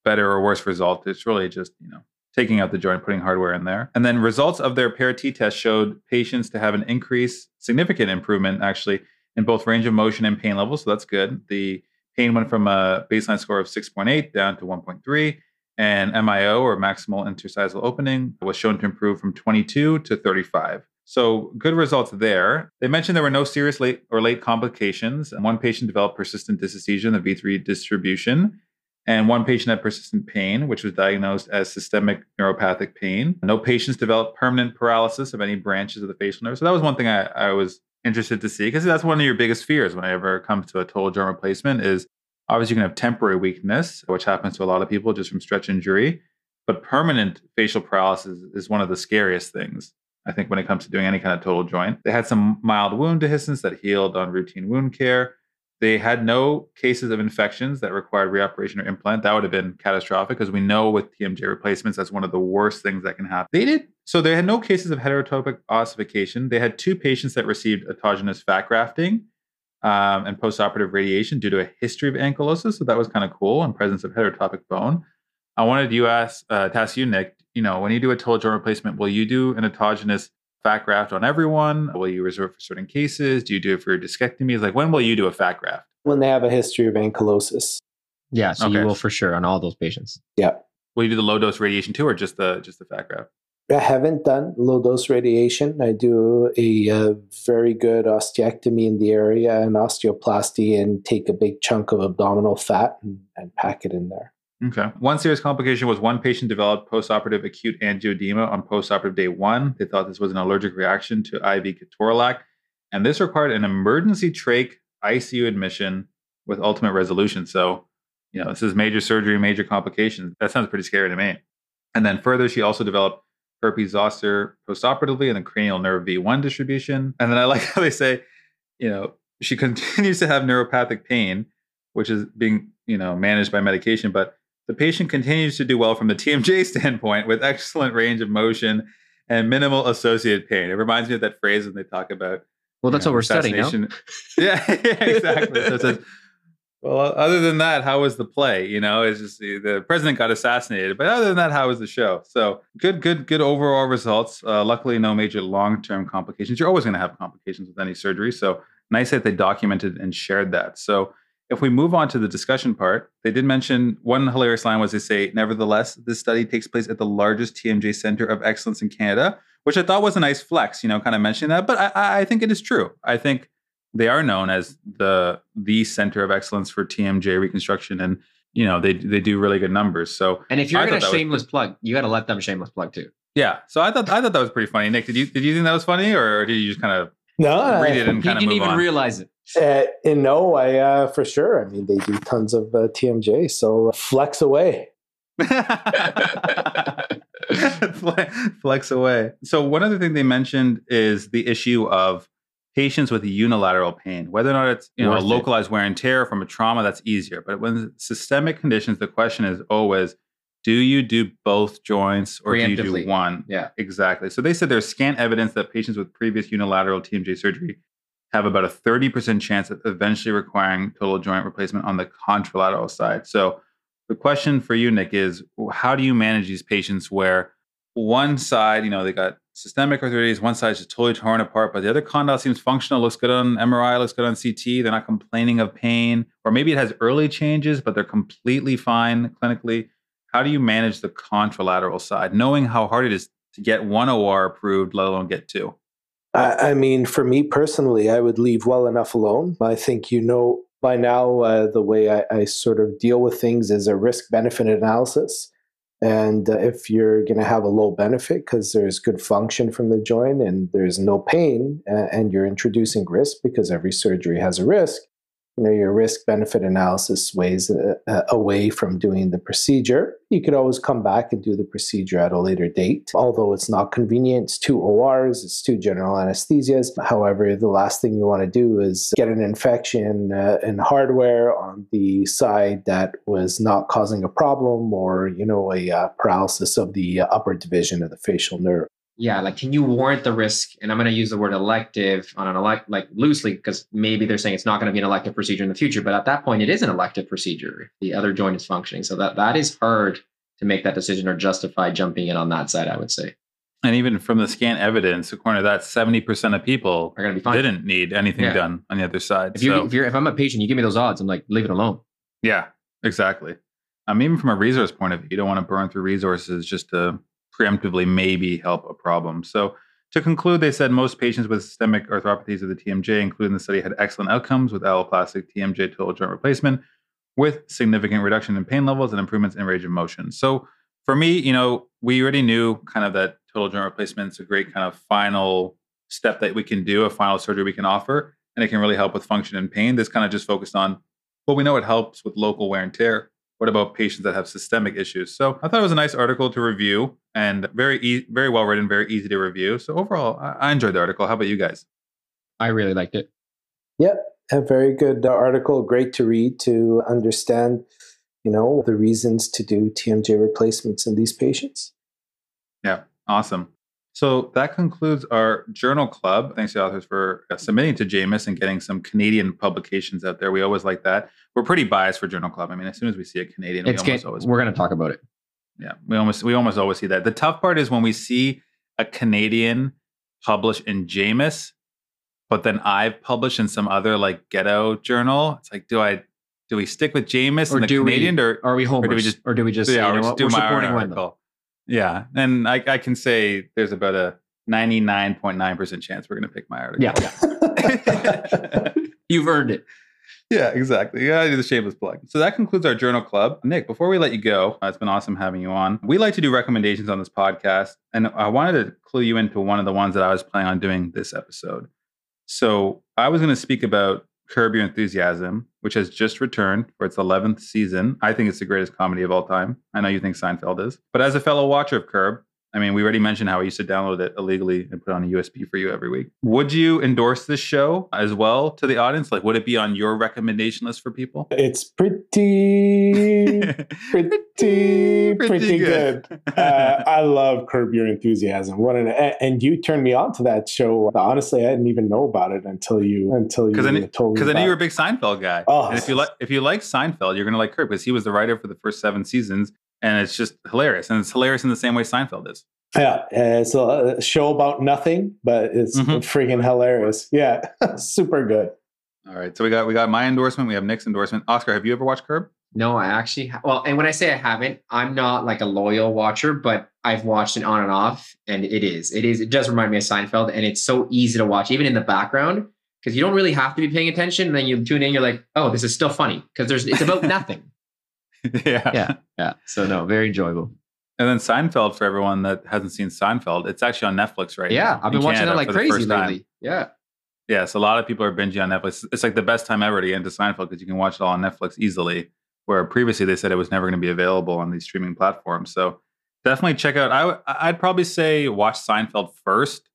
better or worse result. It's really just, you know, taking out the joint, putting hardware in there. And then results of their paired T test showed patients to have an increase, significant improvement actually, in both range of motion and pain levels. So that's good. The pain went from a baseline score of 6.8 down to 1.3. And MIO or maximal interincisal opening was shown to improve from 22 to 35. So good results there. They mentioned there were no serious late or late complications. One patient developed persistent dysesthesia in the V3 distribution, and one patient had persistent pain, which was diagnosed as systemic neuropathic pain. No patients developed permanent paralysis of any branches of the facial nerve. So that was one thing I, I was interested to see because that's one of your biggest fears whenever it comes to a total joint replacement is obviously you can have temporary weakness, which happens to a lot of people just from stretch injury. But permanent facial paralysis is one of the scariest things. I think when it comes to doing any kind of total joint. They had some mild wound dehiscence that healed on routine wound care. They had no cases of infections that required reoperation or implant. That would have been catastrophic because we know with TMJ replacements, that's one of the worst things that can happen. They did so they had no cases of heterotopic ossification. They had two patients that received autogenous fat grafting um, and postoperative radiation due to a history of ankylosis. So that was kind of cool and presence of heterotopic bone. I wanted you ask uh, to ask you, Nick. You know, when you do a total joint replacement, will you do an autogenous fat graft on everyone? Will you reserve for certain cases? Do you do it for discectomies? Like, when will you do a fat graft? When they have a history of ankylosis. Yeah, so you will for sure on all those patients. Yeah. Will you do the low dose radiation too, or just the just the fat graft? I haven't done low dose radiation. I do a, uh very good ostectomy in the area and osteoplasty and take a big chunk of abdominal fat and, and pack it in there. Okay. One serious complication was one patient developed postoperative acute angioedema on postoperative day one. They thought this was an allergic reaction to IV ketorolac, and this required an emergency trach ICU admission with ultimate resolution. So you know, this is major surgery, major complications. That sounds pretty scary to me. And then further, she also developed herpes zoster postoperatively and the cranial nerve V1 distribution. And then I like how they say, you know, she continues to have neuropathic pain, which is being, you know, managed by medication, but the patient continues to do well from the TMJ standpoint with excellent range of motion and minimal associated pain. It reminds me of that phrase when they talk about. Well, that's know, what we're studying. No? Yeah, yeah, exactly. so it says, well, other than that, how was the play? You know, it's just the the president got assassinated, but other than that, how was the show? So good, good, good overall results. Uh, luckily, no major long term complications. You're always going to have complications with any surgery, so nice that they documented and shared that. So if we move on to the discussion part, they did mention one hilarious line was they say, nevertheless, this study takes place at the largest TMJ center of excellence in Canada, which I thought was a nice flex, you know, kind of mentioning that. But I, I think it is true. I think they are known as the the center of excellence for TMJ reconstruction, and you know they they do really good numbers. So And if you're I going to thought that was- shameless plug, you got to let them shameless plug too. yeah, so I thought I thought that was pretty funny. Nick, did you did you think that was funny, or did you just kind of No, read it and He kind of didn't move even on? realize it. Uh, and no, I uh, for sure. I mean, they do tons of uh, TMJ, so flex away. Flex away. So one other thing they mentioned is the issue of patients with unilateral pain, whether or not it's you know Worth it. localized wear and tear from a trauma, that's easier. But when systemic conditions, the question is always, do you do both joints or do you do one? Yeah. Exactly. So they said there's scant evidence that patients with previous unilateral TMJ surgery have about a 30% chance of eventually requiring total joint replacement on the contralateral side. So the question for you, Nick, is how do you manage these patients where one side, you know, they got systemic arthritis, one side's just totally torn apart, but the other condyle seems functional, looks good on MRI, looks good on CT, they're not complaining of pain, or maybe it has early changes, but they're completely fine clinically. How do you manage the contralateral side, knowing how hard it is to get one OR approved, let alone get two? I, I mean, for me personally, I would leave well enough alone. I think you know by now uh, the way I, I sort of deal with things is a risk benefit analysis. And uh, if you're going to have a low benefit because there's good function from the joint and there's no pain, uh, and you're introducing risk because every surgery has a risk, you know your risk benefit analysis weighs uh, uh, away from doing the procedure. You could always come back and do the procedure at a later date, although it's not convenient. It's two ORs, it's two general anesthesias. However, the last thing you want to do is get an infection uh, in hardware on the side that was not causing a problem, or you know a uh, paralysis of the uh, upper division of the facial nerve. Yeah, like can you warrant the risk? And I'm going to use the word elective on an elect like loosely because maybe they're saying it's not going to be an elective procedure in the future, but at that point it is an elective procedure if the other joint is functioning. So that that is hard to make that decision or justify jumping in on that side. I would say And even from the scant evidence, according to that, 70% of people are going to be fine. didn't need anything Yeah. done on the other side. If you So- if you're if I'm a patient, you give me those odds. I'm like leave it alone. Yeah, exactly. I um, mean, even from a resource point of view, you don't want to burn through resources just to preemptively maybe help a problem. So, to conclude, they said most patients with systemic arthropathies of the TMJ, including the study, had excellent outcomes with alloplastic TMJ total joint replacement, with significant reduction in pain levels and improvements in range of motion. So, for me, you know, we already knew kind of that total joint replacement is a great kind of final step that we can do, a final surgery we can offer, and it can really help with function and pain. This kind of just focused on well, we know it helps with local wear and tear. What about patients that have systemic issues? So I thought it was a nice article to review and very e- very well written, very easy to review. So overall, I, I enjoyed the article. How about you guys? I really liked it. Yep, a very good uh, article. Great to read to understand, you know, the reasons to do TMJ replacements in these patients. Yeah, awesome. So that concludes our journal club. Thanks to the authors for uh, submitting to JMIS and getting some Canadian publications out there. We always like that. We're pretty biased for journal club. I mean, as soon as we see a Canadian, It's we almost always we're going to talk about it. Yeah, we almost we almost always see that. The tough part is when we see a Canadian publish in JAMIS, but then I've published in some other like ghetto journal. It's like, do I do we stick with JAMIS Or and the do we- Canadian or Are we homers? do we just- or do we just yeah, you or know just what, do we're supporting article? Yeah, and I, I can say there's about a 99.9% chance we're going to pick my article. Yeah. You've earned it. Yeah, exactly. Yeah, gotta do the shameless plug. So that concludes our journal club. Nick, before we let you go, uh, it's been awesome having you on. We like to do recommendations on this podcast, and I wanted to clue you into one of the ones that I was planning on doing this episode. So I was going to speak about Curb Your Enthusiasm, which has just returned for its 11th season. I think it's the greatest comedy of all time. I know you think Seinfeld is. But as a fellow watcher of Curb, I mean, we already mentioned how I used to download it illegally and put it on a USB for you every week. Would you endorse this show as well to the audience? Like, would it be on your recommendation list for people? It's pretty, pretty, pretty, Pretty good. good. uh, I love Curb Your Enthusiasm. What an, and you turned me on to that show. Honestly, I didn't even know about it until you until you knew- told me. because I knew you were a big Seinfeld guy. Oh. and if you like if you like Seinfeld, you're gonna like Curb because he was the writer for the first seven seasons, and it's just hilarious. And it's hilarious in the same way Seinfeld is. Yeah, it's a show about nothing, but it's Mhm. freaking hilarious. Yeah, super good. All right, so we got we got my endorsement, we have Nick's endorsement. Oscar, have you ever watched Curb? No, I actually ha- well, and when I say I haven't, I'm not like a loyal watcher, but I've watched it on and off, and it is, it is, it does remind me of Seinfeld, and it's so easy to watch, even in the background, because you don't really have to be paying attention. And then you tune in, you're like, oh, this is still funny because there's, it's about nothing. yeah. Yeah. Yeah. So no, very enjoyable. And then Seinfeld for everyone that hasn't seen Seinfeld, it's actually on Netflix right yeah, now. I've been watching Canada it like crazy lately. Yeah. Yes, a lot of people are binging on Netflix. It's like the best time ever to get into Seinfeld because you can watch it all on Netflix easily. Where previously they said it was never going to be available on these streaming platforms. So definitely check out. I w- I'd probably say watch Seinfeld first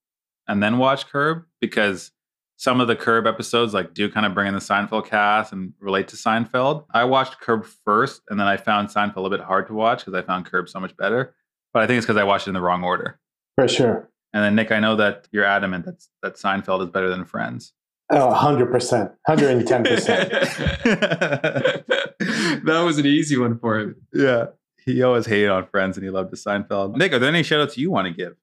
and then watch Curb because some of the Curb episodes like do kind of bring in the Seinfeld cast and relate to Seinfeld. I watched Curb first and then I found Seinfeld a bit hard to watch because I found Curb so much better. But I think it's because I watched it in the wrong order. For sure. And then Nick, I know that you're adamant that that Seinfeld is better than Friends. Oh, 100%, 110%. that was an easy one for him. Yeah. He always hated on Friends and he loved the Seinfeld. Nick, are there any shout outs you want to give?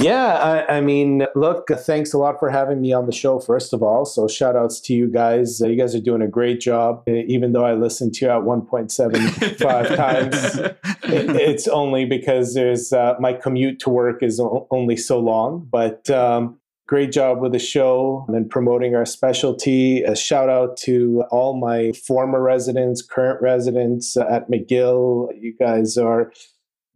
Yeah, I, I mean, look, thanks a lot for having me on the show, first of all. So, shout outs to you guys. Uh, you guys are doing a great job, even though I listened to you at 1.75 times. It, it's only because there's uh, my commute to work is o- only so long, but um, great job with the show and promoting our specialty. A shout out to all my former residents, current residents at McGill. You guys are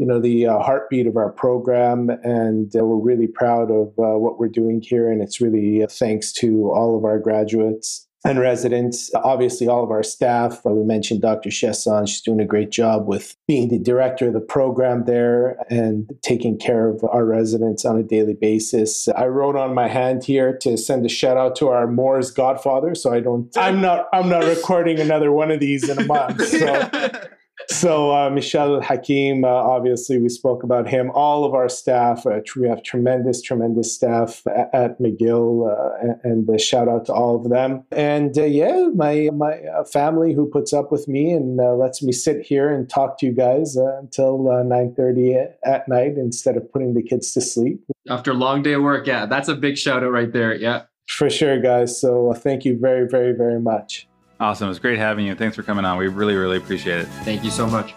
you know the uh, heartbeat of our program and uh, we're really proud of uh, what we're doing here and it's really uh, thanks to all of our graduates and residents. Obviously all of our staff Uh, we mentioned dr Chiasson she's doing a great job with being the director of the program there and taking care of our residents on a daily basis. I wrote on my hand here to send a shout out to our moore's godfather so i don't i'm not i'm not recording another one of these in a month so so uh, Michel Hakim, uh, obviously we spoke about him. All of our staff, uh, we have tremendous, tremendous staff at, at McGill, uh, and a shout out to all of them. And uh, yeah, my my uh, family who puts up with me and uh, lets me sit here and talk to you guys uh, until uh, nine thirty at night instead of putting the kids to sleep. After a long day of work, yeah, that's a big shout out right there. Yeah. For sure, guys. So uh, thank you very, very, very much. Awesome. It was great having you. Thanks for coming on. We really, really appreciate it. Thank you so much.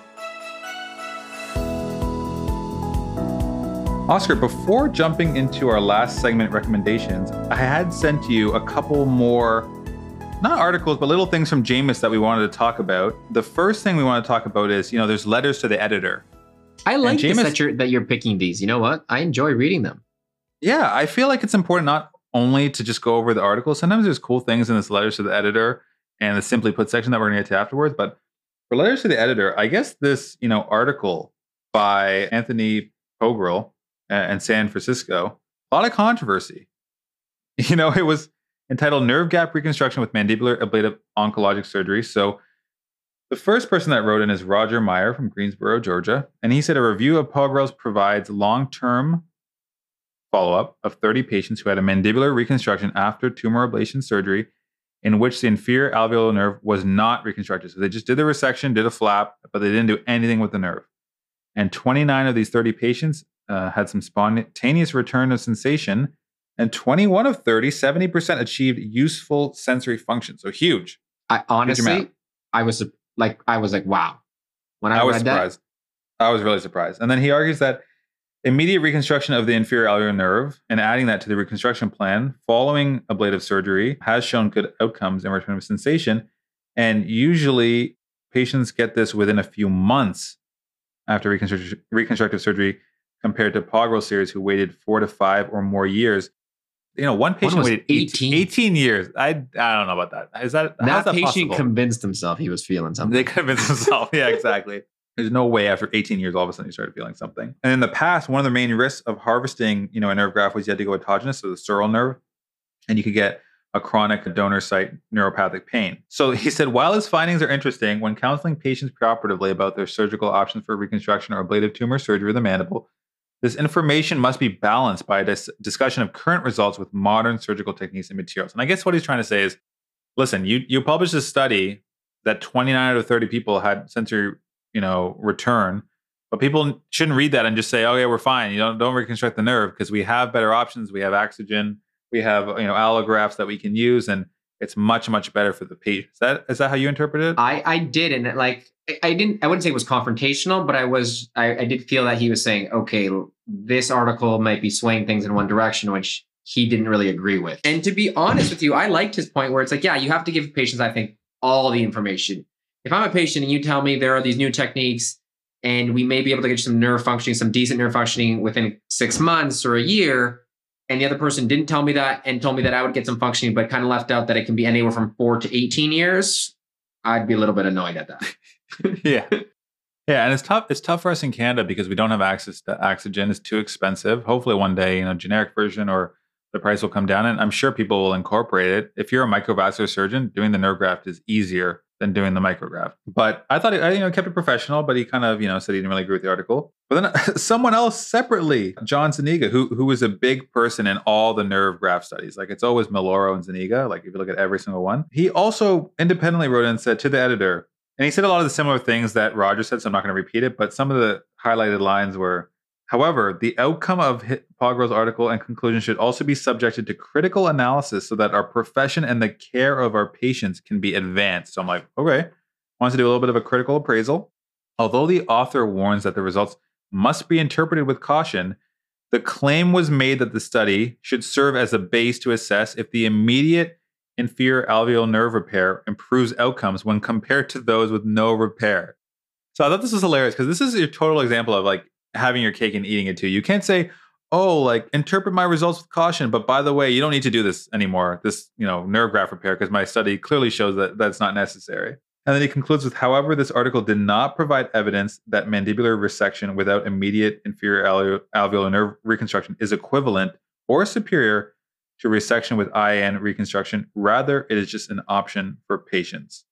Oscar, before jumping into our last segment recommendations, I had sent you a couple more, not articles, but little things from JOMS that we wanted to talk about. The first thing we want to talk about is, you know, there's letters to the editor. I like JOMS- that you're, that you're picking these. You know what? I enjoy reading them. Yeah, I feel like it's important not only to just go over the article. Sometimes there's cool things in this letters to the editor and the simply put section that we're going to get to afterwards. But for letters to the editor, I guess this you know article by Anthony Pogrel uh, and San Francisco, a lot of controversy. You know, it was entitled "Nerve Gap Reconstruction with Mandibular Ablative Oncologic Surgery." So. The first person that wrote in is Roger Meyer from Greensboro, Georgia. And he said a review of Pogrel's provides long term follow up of 30 patients who had a mandibular reconstruction after tumor ablation surgery in which the inferior alveolar nerve was not reconstructed. So they just did the resection, did a flap, but they didn't do anything with the nerve. And 29 of these 30 patients uh, had some spontaneous return of sensation, and 21 of 30, 70% achieved useful sensory function. So huge. I honestly. I was like, I was like, wow. When I, I, was read surprised. I was really surprised. And then he argues that immediate reconstruction of the inferior alveolar nerve and adding that to the reconstruction plan following ablative surgery has shown good outcomes in return of sensation. And usually patients get this within a few months after reconstruct- reconstructive surgery compared to Pogrel series who waited four to five or more years. You know, one patient was waited 18, 18. 18 years. I I don't know about that. Is that that patient convinced himself he was feeling something. They convinced himself. yeah, exactly. There's no way after 18 years, all of a sudden you started feeling something. And in the past, one of the main risks of harvesting, you know, a nerve graft was you had to go autogenous, so the sural nerve, and you could get a chronic donor site neuropathic pain. So he said, while his findings are interesting, when counseling patients preoperatively about their surgical options for reconstruction or ablative tumor surgery of the mandible, this information must be balanced by a dis- discussion of current results with modern surgical techniques and materials. And I guess what he's trying to say is, listen, you you published a study that 29 out of 30 people had sensory, you know, return, but people shouldn't read that and just say, "Oh yeah, we're fine. You don't don't reconstruct the nerve because we have better options. We have Axogen, we have you know allografts that we can use, and it's much much better for the patient." Is that is that how you interpret it? I I did, and like I- didn't. I wouldn't say it was confrontational, but I was. I, I did feel that he was saying, okay, this article might be swaying things in one direction, which he didn't really agree with. And to be honest with you, I liked his point where it's like, yeah, you have to give patients, I think, all the information. If I'm a patient and you tell me there are these new techniques and we may be able to get some nerve functioning, some decent nerve functioning within six months or a year, and the other person didn't tell me that and told me that I would get some functioning, but kind of left out that it can be anywhere from four to 18 years, I'd be a little bit annoyed at that. yeah. Yeah, and it's tough. It's tough for us in Canada because we don't have access to Axogen. It's too expensive. Hopefully, one day, you know, generic version or the price will come down, and I'm sure people will incorporate it. If you're a microvascular surgeon, doing the nerve graft is easier than doing the micrograph. But I thought, I, you know, kept it professional. But he kind of, you know, said he didn't really agree with the article. But then someone else separately, John Zuniga, who who was a big person in all the nerve graft studies. Like it's always Miloro and Zuniga. Like if you look at every single one, he also independently wrote and said to the editor. And he said a lot of the similar things that Roger said, so I'm not going to repeat it. But some of the highlighted lines were However, the outcome of Pogrel's article and conclusion should also be subjected to critical analysis so that our profession and the care of our patients can be advanced. So I'm like, okay, wants to do a little bit of a critical appraisal. Although the author warns that the results must be interpreted with caution, the claim was made that the study should serve as a base to assess if the immediate inferior alveolar nerve repair improves outcomes when compared to those with no repair. So I thought this was hilarious because this is your total example of like having your cake and eating it too. You can't say, "Oh, like interpret my results with caution," but by the way, you don't need to do this anymore. This, you know, nerve graft repair because my study clearly shows that that's not necessary. And then he concludes with, "However, this article did not provide evidence that mandibular resection without immediate inferior alve- alveolar nerve reconstruction is equivalent or superior to resection with IN reconstruction. Rather, it is just an option for patients."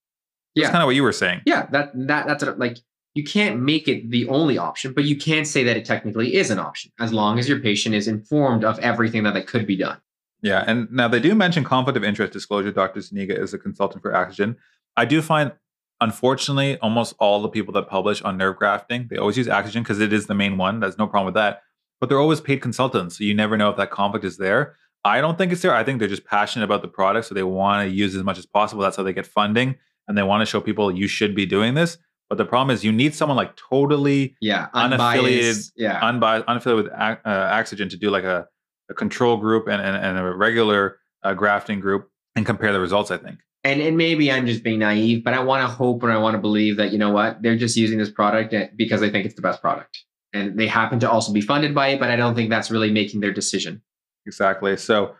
That's Yeah. kind of what you were saying. Yeah, that that that's a, like you can't make it the only option, but you can say that it technically is an option as long as your patient is informed of everything that, that could be done. Yeah, and now they do mention conflict of interest disclosure. Dr. Zuniga is a consultant for Axogen. I do find, unfortunately, almost all the people that publish on nerve grafting, they always use Axogen because it is the main one. There's no problem with that. But they're always paid consultants, so you never know if that conflict is there. I don't think it's there. I think they're just passionate about the product, so they want to use as much as possible. That's how they get funding, and they want to show people you should be doing this. But the problem is, you need someone like totally Yeah, Unaffiliated- unbiased. Yeah, unbiased, unaffiliated with uh, Axogen to do like a, a control group and, and, and a regular uh, grafting group and compare the results. I think. and and maybe I'm just being naive, but I want to hope and I want to believe that you know what they're just using this product because they think it's the best product, and they happen to also be funded by it. But I don't think that's really making their decision. Exactly. So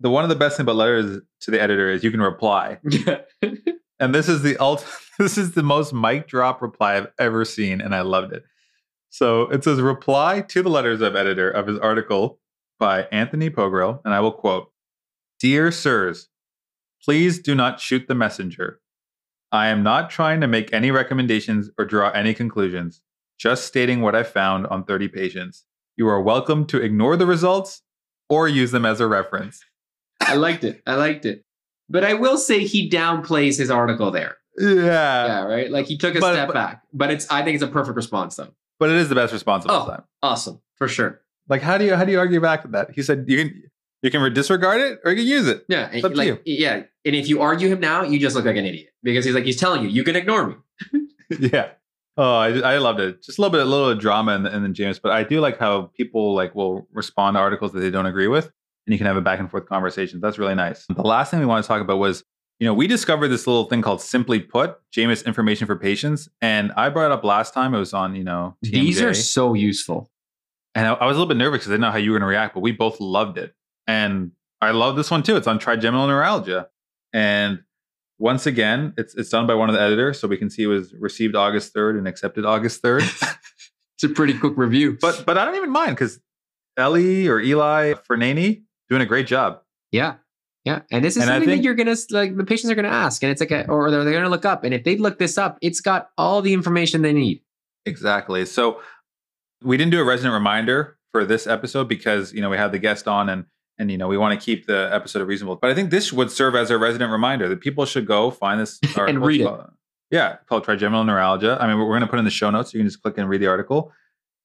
the one of the best thing about letters to the editor is you can reply, and this is the ult- This is the most mic drop reply I've ever seen, and I loved it. So it says reply to the letters of editor of his article by Anthony Pogrel, and I will quote: "Dear sirs, please do not shoot the messenger. I am not trying to make any recommendations or draw any conclusions. Just stating what I found on 30 patients. You are welcome to ignore the results or use them as a reference." I liked it. I liked it. But I will say he downplays his article there. Yeah. yeah, right. Like he took a but- step but- back. But it's I think it's a perfect response though. But it is the best response of all Oh. time. Awesome for sure. Like, how do you how do you argue back with that? He said you can you can disregard it or you can use it. Yeah, It's up to like yeah. And if you argue him now, you just look like an idiot because he's like he's telling you you can ignore me. yeah. Oh, I, I loved it. Just a little bit, a little drama in the, in the JOMS, but I do like how people like will respond to articles that they don't agree with, and you can have a back and forth conversation. That's really nice. The last thing we want to talk about was, you know, we discovered this little thing called Simply Put, JOMS information for patients, and I brought it up last time. It was on, you know, These are so useful. And I, I was a little bit nervous because I didn't know how you were going to react, but we both loved it. And I love this one too. It's on trigeminal neuralgia. And once again, it's it's done by one of the editors, so we can see it was received August 3rd and accepted August 3rd. It's a pretty quick review. but but I don't even mind because Ellie or Eli Ferneini doing a great job. Yeah. Yeah. And this is And something think- that you're going to, like, the patients are going to ask. And it's like, a, or they're, they're going to look up. And if they look this up, it's got all the information they need. Exactly. So we didn't do a resident reminder for this episode because you know we had the guest on and and you know we want to keep the episode reasonable. But I think this would serve as a resident reminder that people should go find this or And read it. called- Yeah, called trigeminal neuralgia. I mean, we're, we're going to put in the show notes. So you can just click and read the article.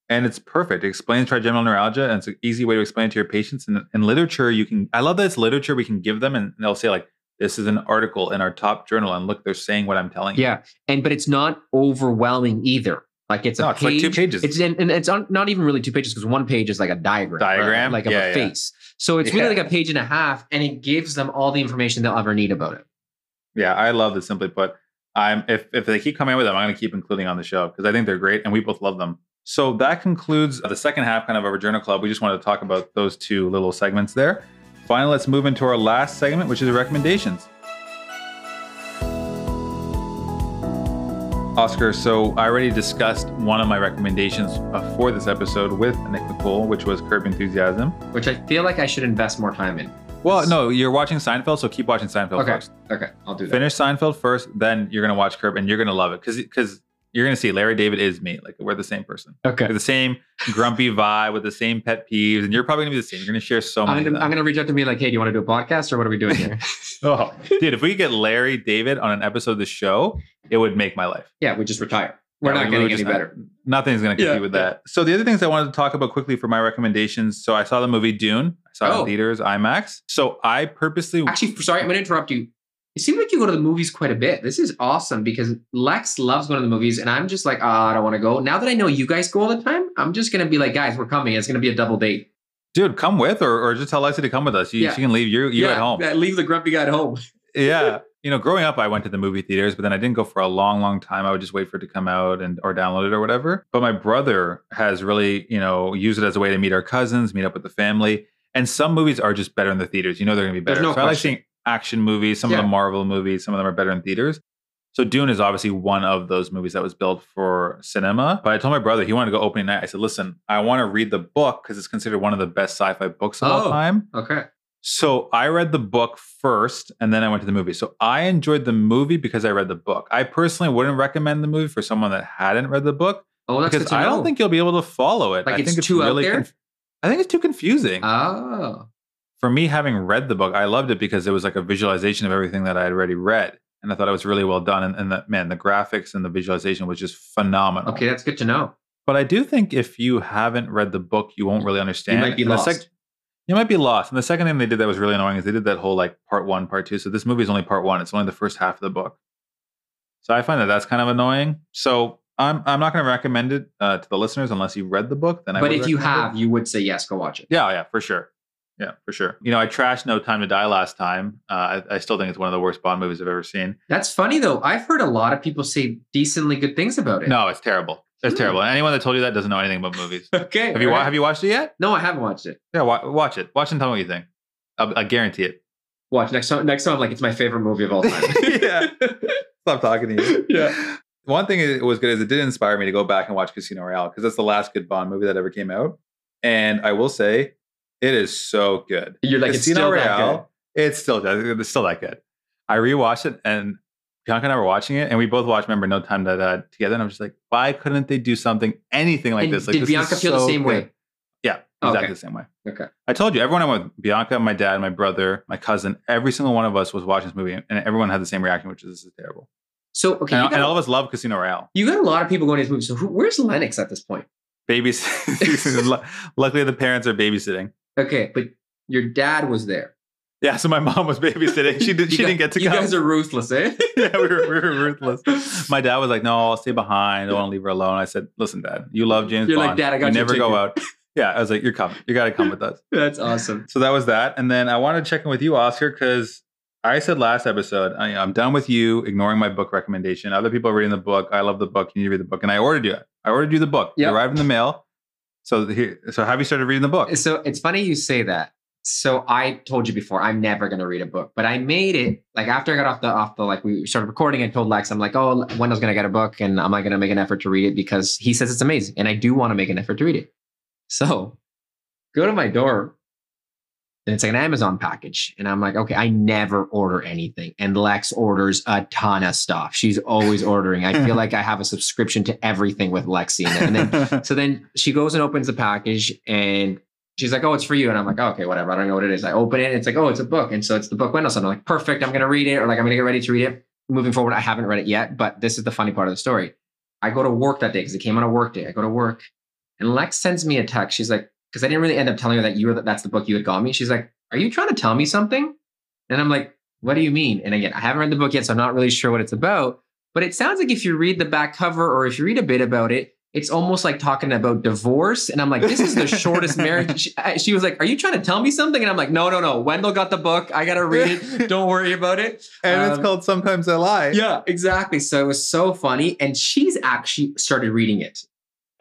And it's perfect. It explains trigeminal neuralgia, and it's an easy way to explain it to your patients. And in literature, you can. I love that it's literature we can give them, and they'll say like, "This is an article in our top journal," and look, they're saying what I'm telling you. Yeah. And, but it's not overwhelming either. Like it's a it's page. like two pages. It's and, and it's on, not even really two pages because one page is like a diagram, right? Diagram? like of a yeah. face. So it's really like a page and a half, and it gives them all the information they'll ever need about it. Yeah, I love this. Simply put, I'm if if they keep coming with them, I'm going to keep including on the show because I think they're great and we both love them. So that concludes the second half, kind of our journal club. We just wanted to talk about those two little segments there. Finally, let's move into our last segment, which is the recommendations. Oscar, so I already discussed one of my recommendations for this episode with Nick Makhoul, which was Curb Enthusiasm. Which I feel like I should invest more time in. Well, no, you're watching Seinfeld, so keep watching Seinfeld Okay. first. Okay, I'll do that. Finish Seinfeld first, then you're gonna watch Curb, and you're gonna love it because because you're gonna see Larry David is me. Like we're the same person, Okay. with the same grumpy vibe, with the same pet peeves, and you're probably gonna be the same. You're gonna share so many. I'm gonna, I'm gonna reach out to me like, hey, do you want to do a podcast or what are we doing here? Oh, dude, if we could get Larry David on an episode of the show, it would make my life. yeah, we just retire. We're Yeah, not we getting would any just- uh, better. Nothing's gonna compete Yeah, with yeah. that. So the other things I wanted to talk about quickly for my recommendations. So I saw the movie Dune. I saw it Oh. in theaters, IMAX. So I purposely Actually, sorry, I'm gonna interrupt you. It seems like you go to the movies quite a bit. This is awesome because Lex loves going to the movies, and I'm just like, oh, I don't want to go. Now that I know you guys go all the time, I'm just gonna be like, guys, we're coming. It's gonna be a double date. dude, come with or, or just tell Lexi to come with us. You, Yeah. She can leave you you at home. yeah, leave the grumpy guy at home. yeah you know growing up i went to the movie theaters but then i didn't go for a long long time i would just wait for it to come out and or download it or whatever but my brother has really you know used it as a way to meet our cousins meet up with the family and some movies are just better in the theaters you know they're going to be There's better no so i like question. seeing action movies some Yeah. of the marvel movies some of them are better in theaters so dune is obviously one of those movies that was built for cinema but i told my brother he wanted to go opening night i said listen i want to read the book because it's considered one of the best sci-fi books of all Oh. time Okay. so I read the book first and then I went to the movie. So I enjoyed the movie because I read the book. I personally wouldn't recommend the movie for someone that hadn't read the book Oh, that's because I don't think you'll be able to follow it. Like I it's think too out there? conf- I think it's too confusing. Oh, for me, having read the book, I loved it because it was like a visualization of everything that I had already read. And I thought it was really well done. And, and that, man, the graphics and the visualization was just phenomenal. okay, that's good to know. But I do think if you haven't read the book, you won't really understand. You might be And lost. you might be lost. And the second thing they did that was really annoying is they did that whole like part one, part two. So this movie is only part one. It's only the first half of the book. So I find that that's kind of annoying. So I'm I'm not going to recommend it uh, to the listeners unless you read the book. Then I but if you recommend it. have, you would say yes, go watch it. yeah, yeah, for sure. Yeah, for sure. You know, I trashed No Time to Die last time. Uh, I, I still think it's one of the worst Bond movies I've ever seen. That's funny though. I've heard a lot of people say decently good things about it. No, it's terrible. It's Hmm. terrible. And anyone that told you that doesn't know anything about movies. Okay. Have you wa- alright. have you watched it yet? No, I haven't watched it. Yeah, wa- watch it. Watch and tell me what you think. I'll, I guarantee it. Watch next time. Next time, I'm like it's my favorite movie of all time. Yeah. Stop talking to you. yeah. One thing it was good is it did inspire me to go back and watch Casino Royale because that's the last good Bond movie that ever came out. And I will say, it is so good. You're like Casino it's still that good. it's still it's still that good. I rewatched it and Bianca and I were watching it, and we both watched Remember No Time to Die together. And I'm just like, why couldn't they do something, anything like And this? Like, did this Bianca feel the same good. way? Yeah, exactly Okay. the same way. Okay. I told you, everyone I went with, Bianca, my dad, my brother, my cousin, every single one of us was watching this movie, and everyone had the same reaction, which is this is terrible. So okay, and, got, and all of us love Casino Royale. you got a lot of people going to this movie. So who, where's Lennox at this point? Babies. Luckily, the parents are babysitting. Okay, but your dad was there. Yeah, so my mom was babysitting. She did. You She gu- didn't get to You come. guys are ruthless, eh? yeah, we were, we were ruthless. My dad was like, "No, I'll stay behind. I don't want to leave her alone." I said, "Listen, Dad, you love James You're like, "Dad, I got you never go out." Yeah, I was like, "You're coming. You got to come with us." That's awesome. So that was that, and then I wanted to check in with you, Oscar, because I said last episode I, I'm done with you ignoring my book recommendation. Other people are reading the book. I love the book. You need to read the book, and I ordered you. I ordered you the book. Yep. It arrived in the mail. So so have you started reading the book? So it's funny you say that so I told you before, I'm never gonna read a book, but I made it like after I got off the off the like we started recording. I told Lex, I'm like, oh, Wendell's gonna get a book, and I'm like gonna make an effort to read it because he says it's amazing, and I do want to make an effort to read it. So go to my door, and it's like an Amazon package, and I'm like, okay, I never order anything, and Lex orders a ton of stuff. She's always ordering. I feel like I have a subscription to everything with Lexi, and then so then she goes and opens the package and she's like, oh, it's for you. And I'm like, oh, okay, whatever. I don't know what it is. I open it. it's like, oh, it's a book. And so it's the book Wendell. So I'm like, perfect. I'm going to read it or like, I'm going to get ready to read it. Moving forward, I haven't read it yet, but this is the funny part of the story. I go to work that day because it came on a work day. I go to work and Lex sends me a text. She's like, because I didn't really end up telling her that you were, that's the book you had got me. She's like, are you trying to tell me something? And I'm like, what do you mean? And again, I haven't read the book yet, so I'm not really sure what it's about. But it sounds like if you read the back cover or if you read a bit about it, it's almost like talking about divorce. And I'm like, this is the shortest marriage. She, she, was like, are you trying to tell me something? And I'm like, no, no, no. Wendell got the book. I got to read it. Don't worry about it. and um, it's called Sometimes I Lie. Yeah, exactly. So it was so funny. And she's actually started reading it.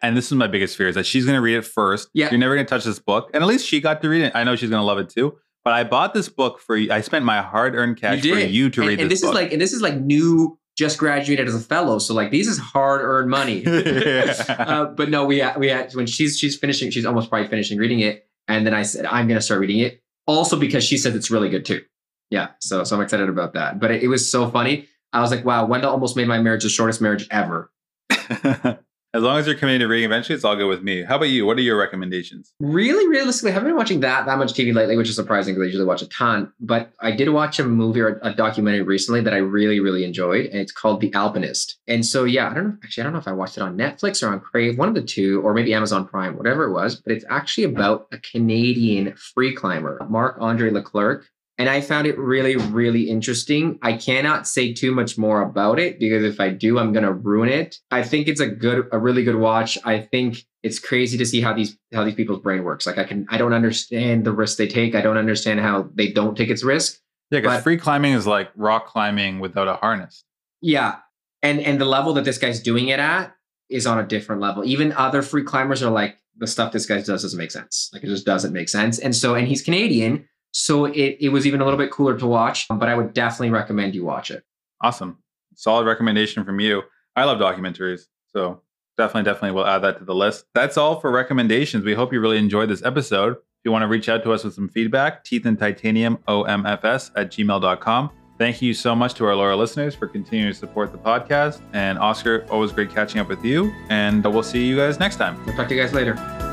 And this is my biggest fear is that she's going to read it first. Yeah. You're never going to touch this book. And at least she got to read it. I know she's going to love it too. But I bought this book for you. I spent my hard earned cash you for you to and, read and this, this book. is like, and this is like new just graduated as a fellow, so like these is hard earned money. uh, but no, we had, we when she's she's finishing, she's almost probably finishing reading it, and then I said I'm gonna start reading it. Also because she says it's really good too. Yeah, so so I'm excited about that. But it, it was so funny. I was like, wow, Wendell almost made my marriage the shortest marriage ever. As long as you're committed to reading eventually, it's all good with me. How about you? What are your recommendations? Really, realistically, I haven't been watching that that much TV lately, which is surprising because I usually watch a ton. But I did watch a movie or a documentary recently that I really, really enjoyed, and it's called The Alpinist. And so, yeah, I don't know. Actually, I don't know if I watched it on Netflix or on Crave, one of the two, or maybe Amazon Prime, whatever it was. But it's actually about a Canadian free climber, Marc Andre Leclerc, and I found it really, really interesting. I cannot say too much more about it because if I do, I'm gonna ruin it. I think it's a good, a really good watch. I think it's crazy to see how these how these people's brain works. Like I can, I don't understand the risk they take. I don't understand how they don't take its risk. Yeah, because free climbing is like rock climbing without a harness. Yeah, and and the level that this guy's doing it at is on a different level. Even other free climbers are like, the stuff this guy does doesn't make sense. Like it just doesn't make sense. And so, and he's Canadian. So it, it was even a little bit cooler to watch, but I would definitely recommend you watch it. Awesome. Solid recommendation from you. I love documentaries. So definitely, definitely we'll add that to the list. That's all for recommendations. We hope you really enjoyed this episode. If you want to reach out to us with some feedback, teeth and titanium omfs at gmail.com. Thank you so much to our loyal listeners for continuing to support the podcast. And Oscar, always great catching up with you. And we'll see you guys next time. We'll talk to you guys later.